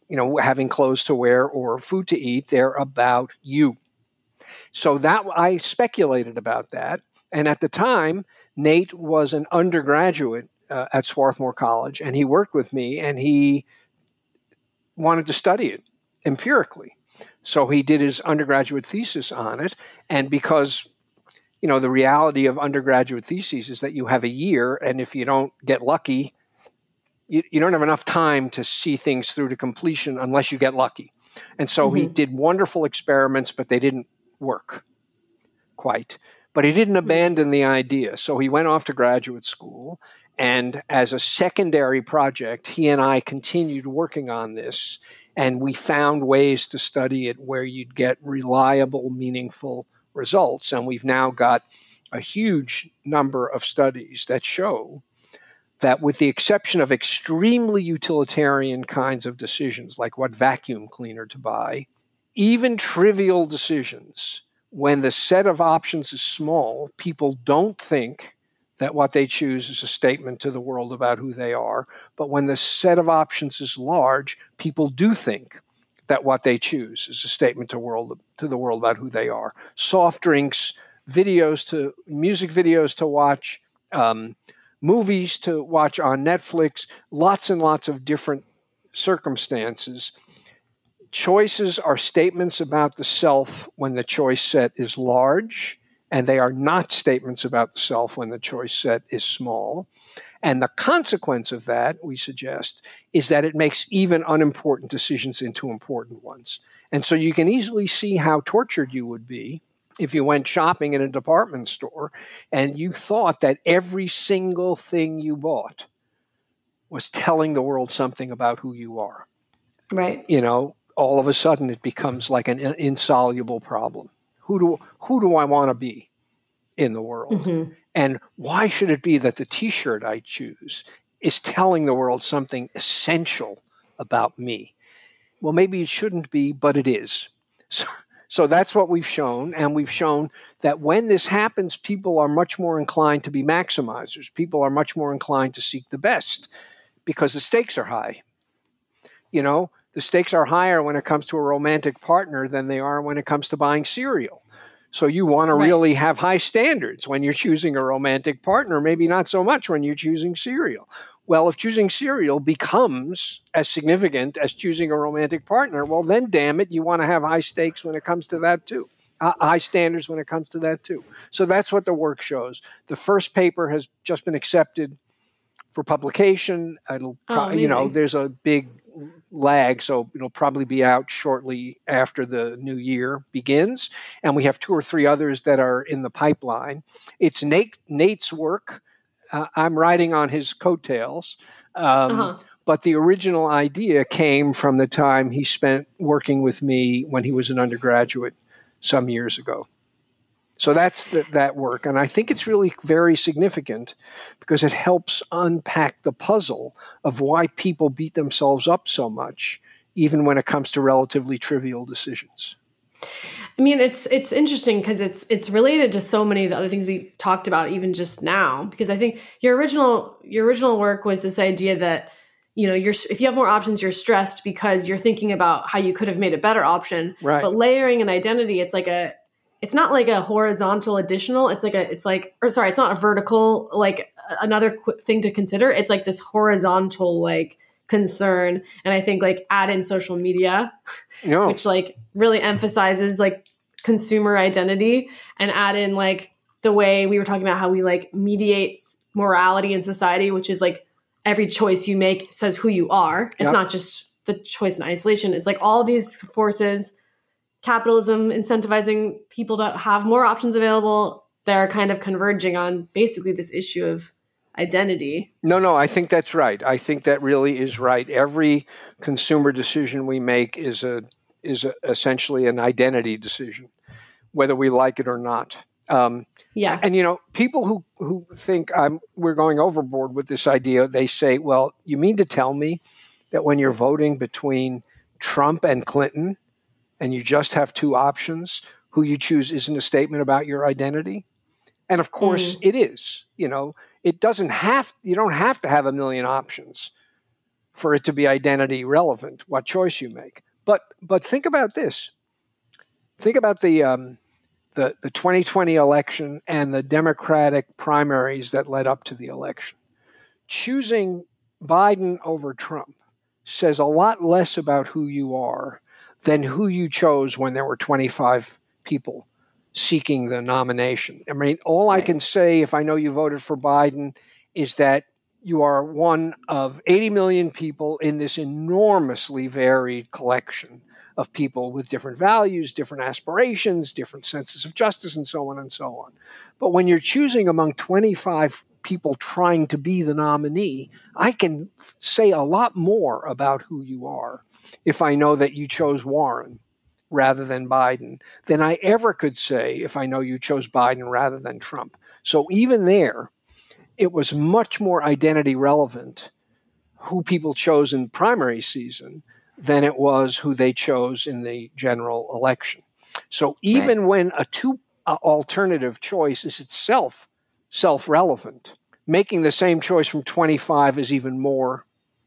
you know having clothes to wear or food to eat they're about you so that i speculated about that and at the time nate was an undergraduate uh, at swarthmore college and he worked with me and he wanted to study it empirically so he did his undergraduate thesis on it and because you know the reality of undergraduate theses is that you have a year and if you don't get lucky you, you don't have enough time to see things through to completion unless you get lucky. And so mm-hmm. he did wonderful experiments, but they didn't work quite. But he didn't mm-hmm. abandon the idea. So he went off to graduate school. And as a secondary project, he and I continued working on this. And we found ways to study it where you'd get reliable, meaningful results. And we've now got a huge number of studies that show that, with the exception of extremely utilitarian kinds of decisions, like what vacuum cleaner to buy, even trivial decisions, when the set of options is small, people don't think that what they choose is a statement to the world about who they are. But when the set of options is large, people do think that what they choose is a statement to world to the world about who they are. Soft drinks, videos to music videos to watch, um, movies to watch on Netflix, lots and lots of different circumstances. Choices are statements about the self when the choice set is large, and they are not statements about the self when the choice set is small. And the consequence of that, we suggest, is that it makes even unimportant decisions into important ones. And so you can easily see how tortured you would be if you went shopping in a department store and you thought that every single thing you bought was telling the world something about who you are. Right. You know, all of a sudden it becomes like an insoluble problem. Who do who do I want to be in the world? Mm-hmm. And why should it be that the t-shirt I choose is telling the world something essential about me? Well, maybe it shouldn't be, but it is. [laughs] So, so that's what we've shown. And we've shown that when this happens, people are much more inclined to be maximizers. People are much more inclined to seek the best because the stakes are high. You know, the stakes are higher when it comes to a romantic partner than they are when it comes to buying cereal. So you want to right. really have high standards when you're choosing a romantic partner, maybe not so much when you're choosing cereal. Well, if choosing cereal becomes as significant as choosing a romantic partner, well, then damn it, you want to have high stakes when it comes to that too. Uh, high standards when it comes to that too. So that's what the work shows. The first paper has just been accepted for publication. It'll, oh, you know, there's a big lag, so it'll probably be out shortly after the new year begins. And we have two or three others that are in the pipeline. It's Nate, Nate's work uh, I'm riding on his coattails. Um, uh-huh. But the original idea came from the time he spent working with me when he was an undergraduate some years ago. So that's the, that work. And I think it's really very significant because it helps unpack the puzzle of why people beat themselves up so much, even when it comes to relatively trivial decisions. I mean, it's it's interesting because it's it's related to so many of the other things we talked about even just now. Because I think your original your original work was this idea that you know you're if you have more options, you're stressed because you're thinking about how you could have made a better option. Right. But layering an identity, it's like a it's not like a horizontal additional. It's like a it's like or sorry, it's not a vertical like another qu- thing to consider. It's like this horizontal like concern, and I think like add in social media [laughs] which like really emphasizes like consumer identity and add in like the way we were talking about how we like mediate morality in society which is like every choice you make says who you are. It's not just the choice in isolation. It's like all these forces capitalism incentivizing people to have more options available they're kind of converging on basically this issue of identity No, no, I think that's right. I think that really is right. Every consumer decision we make is a is a, essentially an identity decision, whether we like it or not. Um, yeah and you know, people who who think I'm we're going overboard with this idea, they say, "Well, you mean to tell me that when you're voting between Trump and Clinton, and you just have two options, who you choose isn't a statement about your identity?" And of course, it is. You know, it doesn't have. You don't have to have a million options for it to be identity relevant. What choice you make, but but think about this. Think about the um, the the 2020 election and the Democratic primaries that led up to the election. Choosing Biden over Trump says a lot less about who you are than who you chose when there were 25 people seeking the nomination. I mean, all I can say if I know you voted for Biden is that you are one of 80 million people in this enormously varied collection of people with different values, different aspirations, different senses of justice, and so on and so on. But when you're choosing among 25 people trying to be the nominee, I can say a lot more about who you are if I know that you chose Warren rather than Biden than I ever could say if I know you chose Biden rather than Trump. So even there, it was much more identity relevant who people chose in primary season than it was who they chose in the general election. So even when a two alternative choice is itself self relevant, making the same choice from 25 is even more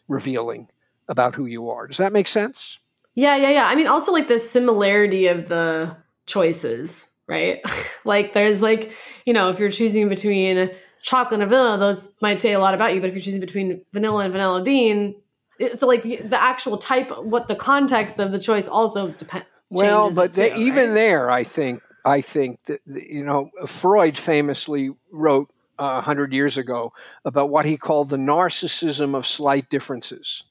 revealing about who you are. Does that make sense? Yeah, yeah, yeah. I mean, also like the similarity of the choices, right? [laughs] like, there's like, you know, if you're choosing between chocolate and vanilla, those might say a lot about you. But if you're choosing between vanilla and vanilla bean, it's like the, actual type, what the context of the choice also depends. Well, but they, they, even there, I think, I think that, you know, Freud famously wrote uh, a hundred years ago about what he called the narcissism of slight differences.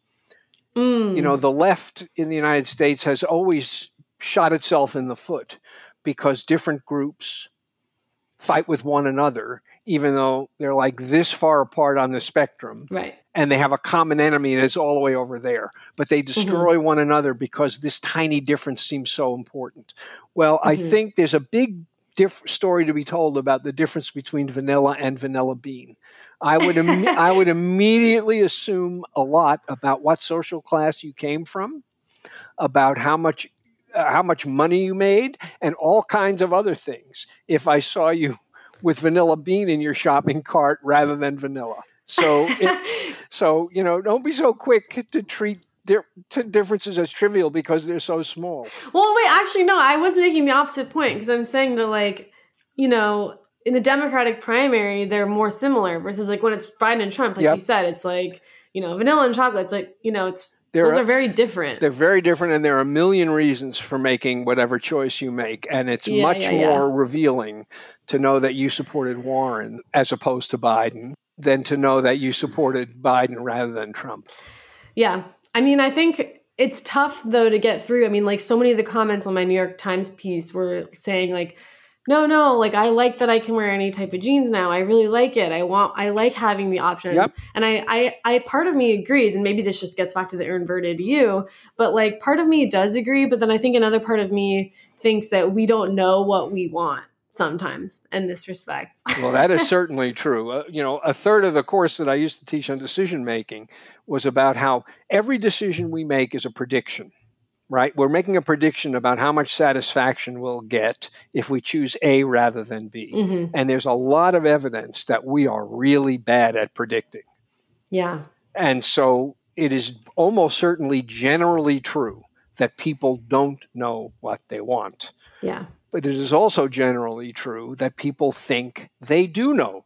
Mm, You know, the left in the United States has always shot itself in the foot because different groups fight with one another, even though they're like this far apart on the spectrum right. and they have a common enemy that's all the way over there, but they destroy one another because this tiny difference seems so important. Well, I Mhm. think there's a big diff- story to be told about the difference between vanilla and vanilla bean. I would Im- [laughs] I would immediately assume a lot about what social class you came from, about how much uh, how much money you made, and all kinds of other things. If I saw you [laughs] with vanilla bean in your shopping cart rather than vanilla, so it, [laughs] so you know, don't be so quick to treat di- differences as trivial because they're so small. Well, wait, actually, no, I was making the opposite point because I'm saying that, like, you know, in the Democratic primary, they're more similar versus like when it's Biden and Trump, like Yep. you said, it's like, you know, vanilla and chocolate, it's like, you know, it's There those are- very different. They're very different, and there are a million reasons for making whatever choice you make, and it's Yeah, much yeah, yeah. more revealing to know that you supported Warren as opposed to Biden than to know that you supported Biden rather than Trump. Yeah. I mean, I think it's tough though to get through. I mean, like so many of the comments on my New York Times piece were saying like, no, no, like I like that I can wear any type of jeans now. I really like it. I want I like having the options. Yep. And I I I part of me agrees and maybe this just gets back to the inverted U, but like part of me does agree, but then I think another part of me thinks that we don't know what we want sometimes in this respect. Well, that is [laughs] certainly true. Uh, you know, a third of the course that I used to teach on decision making was about how every decision we make is a prediction. right? We're making a prediction about how much satisfaction we'll get if we choose A rather than B. Mhm. And there's a lot of evidence that we are really bad at predicting. Yeah. And so it is almost certainly generally true that people don't know what they want. Yeah. But it is also generally true that people think they do know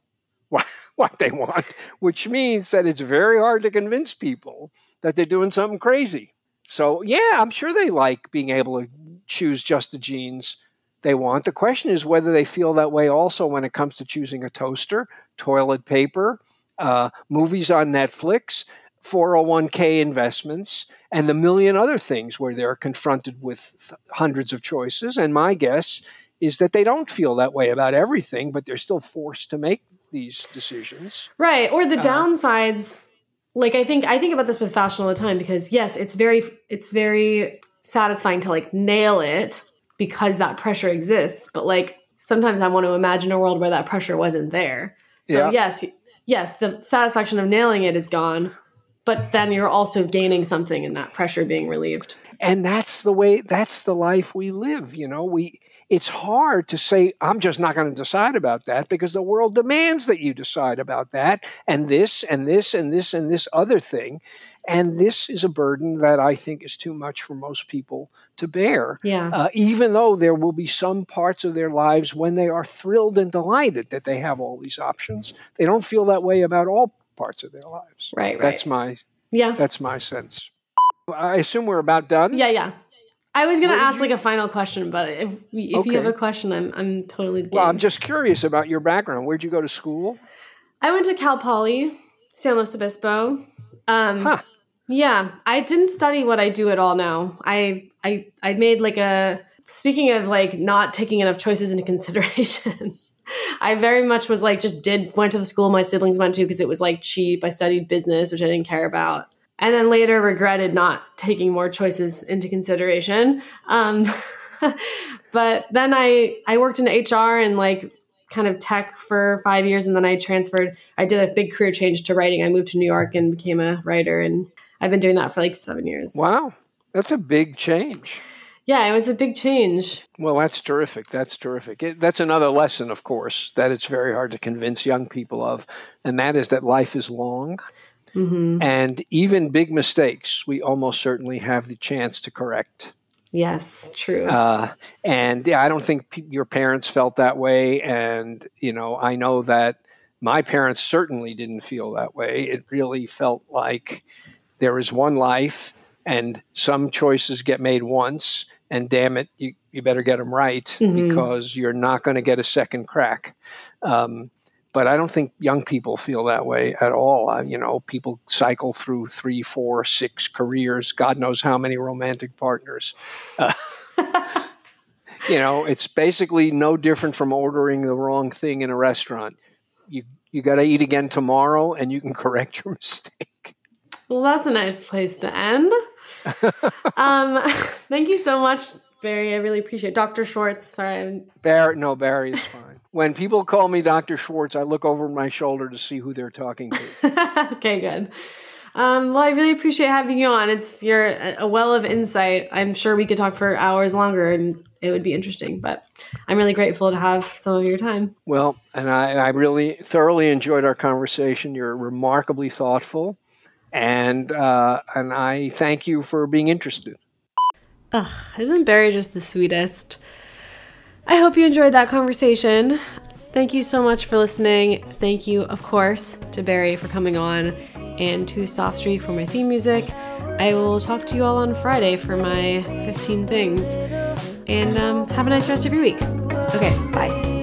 [laughs] what, they want, which means that it's very hard to convince people that they're doing something crazy. So, yeah, I'm sure they like being able to choose just the jeans they want. The question is whether they feel that way also when it comes to choosing a toaster, toilet paper, uh, movies on Netflix, 401k investments, and the million other things where they're confronted with th- hundreds of choices. And my guess is that they don't feel that way about everything, but they're still forced to make these decisions. Right. Or the Uh, downsides. Like I think I think about this with fashion all the time because yes, it's very it's very satisfying to like nail it because that pressure exists. But like sometimes I want to imagine a world where that pressure wasn't there. So Yeah. yes, yes, the satisfaction of nailing it is gone, but then you're also gaining something in that pressure being relieved. and that's the way that's the life we live you know we it's hard to say i'm just not going to decide about that because the world demands that you decide about that and this and this and this and this other thing and this is a burden that i think is too much for most people to bear Yeah. uh, even though there will be some parts of their lives when they are thrilled and delighted that they have all these options they don't feel that way about all parts of their lives right, right. that's my yeah. that's my sense i assume we're about done Yeah, yeah. I was gonna ask you- like a final question, but if if you have a question, I'm I'm totally. Well, I'm just curious about your background. Where'd you go to school? I went to Cal Poly, San Luis Obispo. Um, Huh. Yeah, I didn't study what I do at all now. I I I made like a speaking of like not taking enough choices into [laughs] consideration. I very much was like just did went to the school my siblings went to because it was like cheap. I studied business, which I didn't care about. And then later regretted not taking more choices into consideration. Um, [laughs] but then I I worked in HR and like kind of tech for five years and then I transferred. I did a big career change to writing. I moved to New York and became a writer and I've been doing that for like seven years. Wow, that's a big change. Yeah, it was a big change. Well, that's terrific. That's terrific. It, that's another lesson, of course, that it's very hard to convince young people of, and that is that life is long, hmm and even big mistakes, we almost certainly have the chance to correct. Yes, true. Uh, and yeah, I don't think pe- your parents felt that way. And, you know, I know that my parents certainly didn't feel that way. It really felt like there is one life and some choices get made once. And damn it, you, you better get them right Mhm. because you're not going to get a second crack. Um, but I don't think young people feel that way at all. Uh, you know, people cycle through three, four, six careers, God knows how many romantic partners. Uh, [laughs] you know, it's basically no different from ordering the wrong thing in a restaurant. You you got to eat again tomorrow, and you can [laughs] correct your mistake. well, that's a nice place to end. [laughs] um, thank you so much, Barry. I really appreciate it. Dr. Schwartz. Sorry. I'm- Barry, no, Barry is fine. [laughs] When people call me Dr. Schwartz, I look over my shoulder to see who they're talking to. [laughs] okay, good. Um, well, I really appreciate having you on. It's you're a a well of insight. I'm sure we could talk for hours longer, and it would be interesting. But I'm really grateful to have some of your time. Well, and I, I really thoroughly enjoyed our conversation. You're remarkably thoughtful, and uh, and I thank you for being interested. Ugh, isn't Barry just the sweetest? I hope you enjoyed that conversation. Thank you so much for listening. Thank you, of course, to Barry for coming on and to Soft Streak for my theme music. I will talk to you all on Friday for my 15 things. And um, have a nice rest of your week. Okay, bye.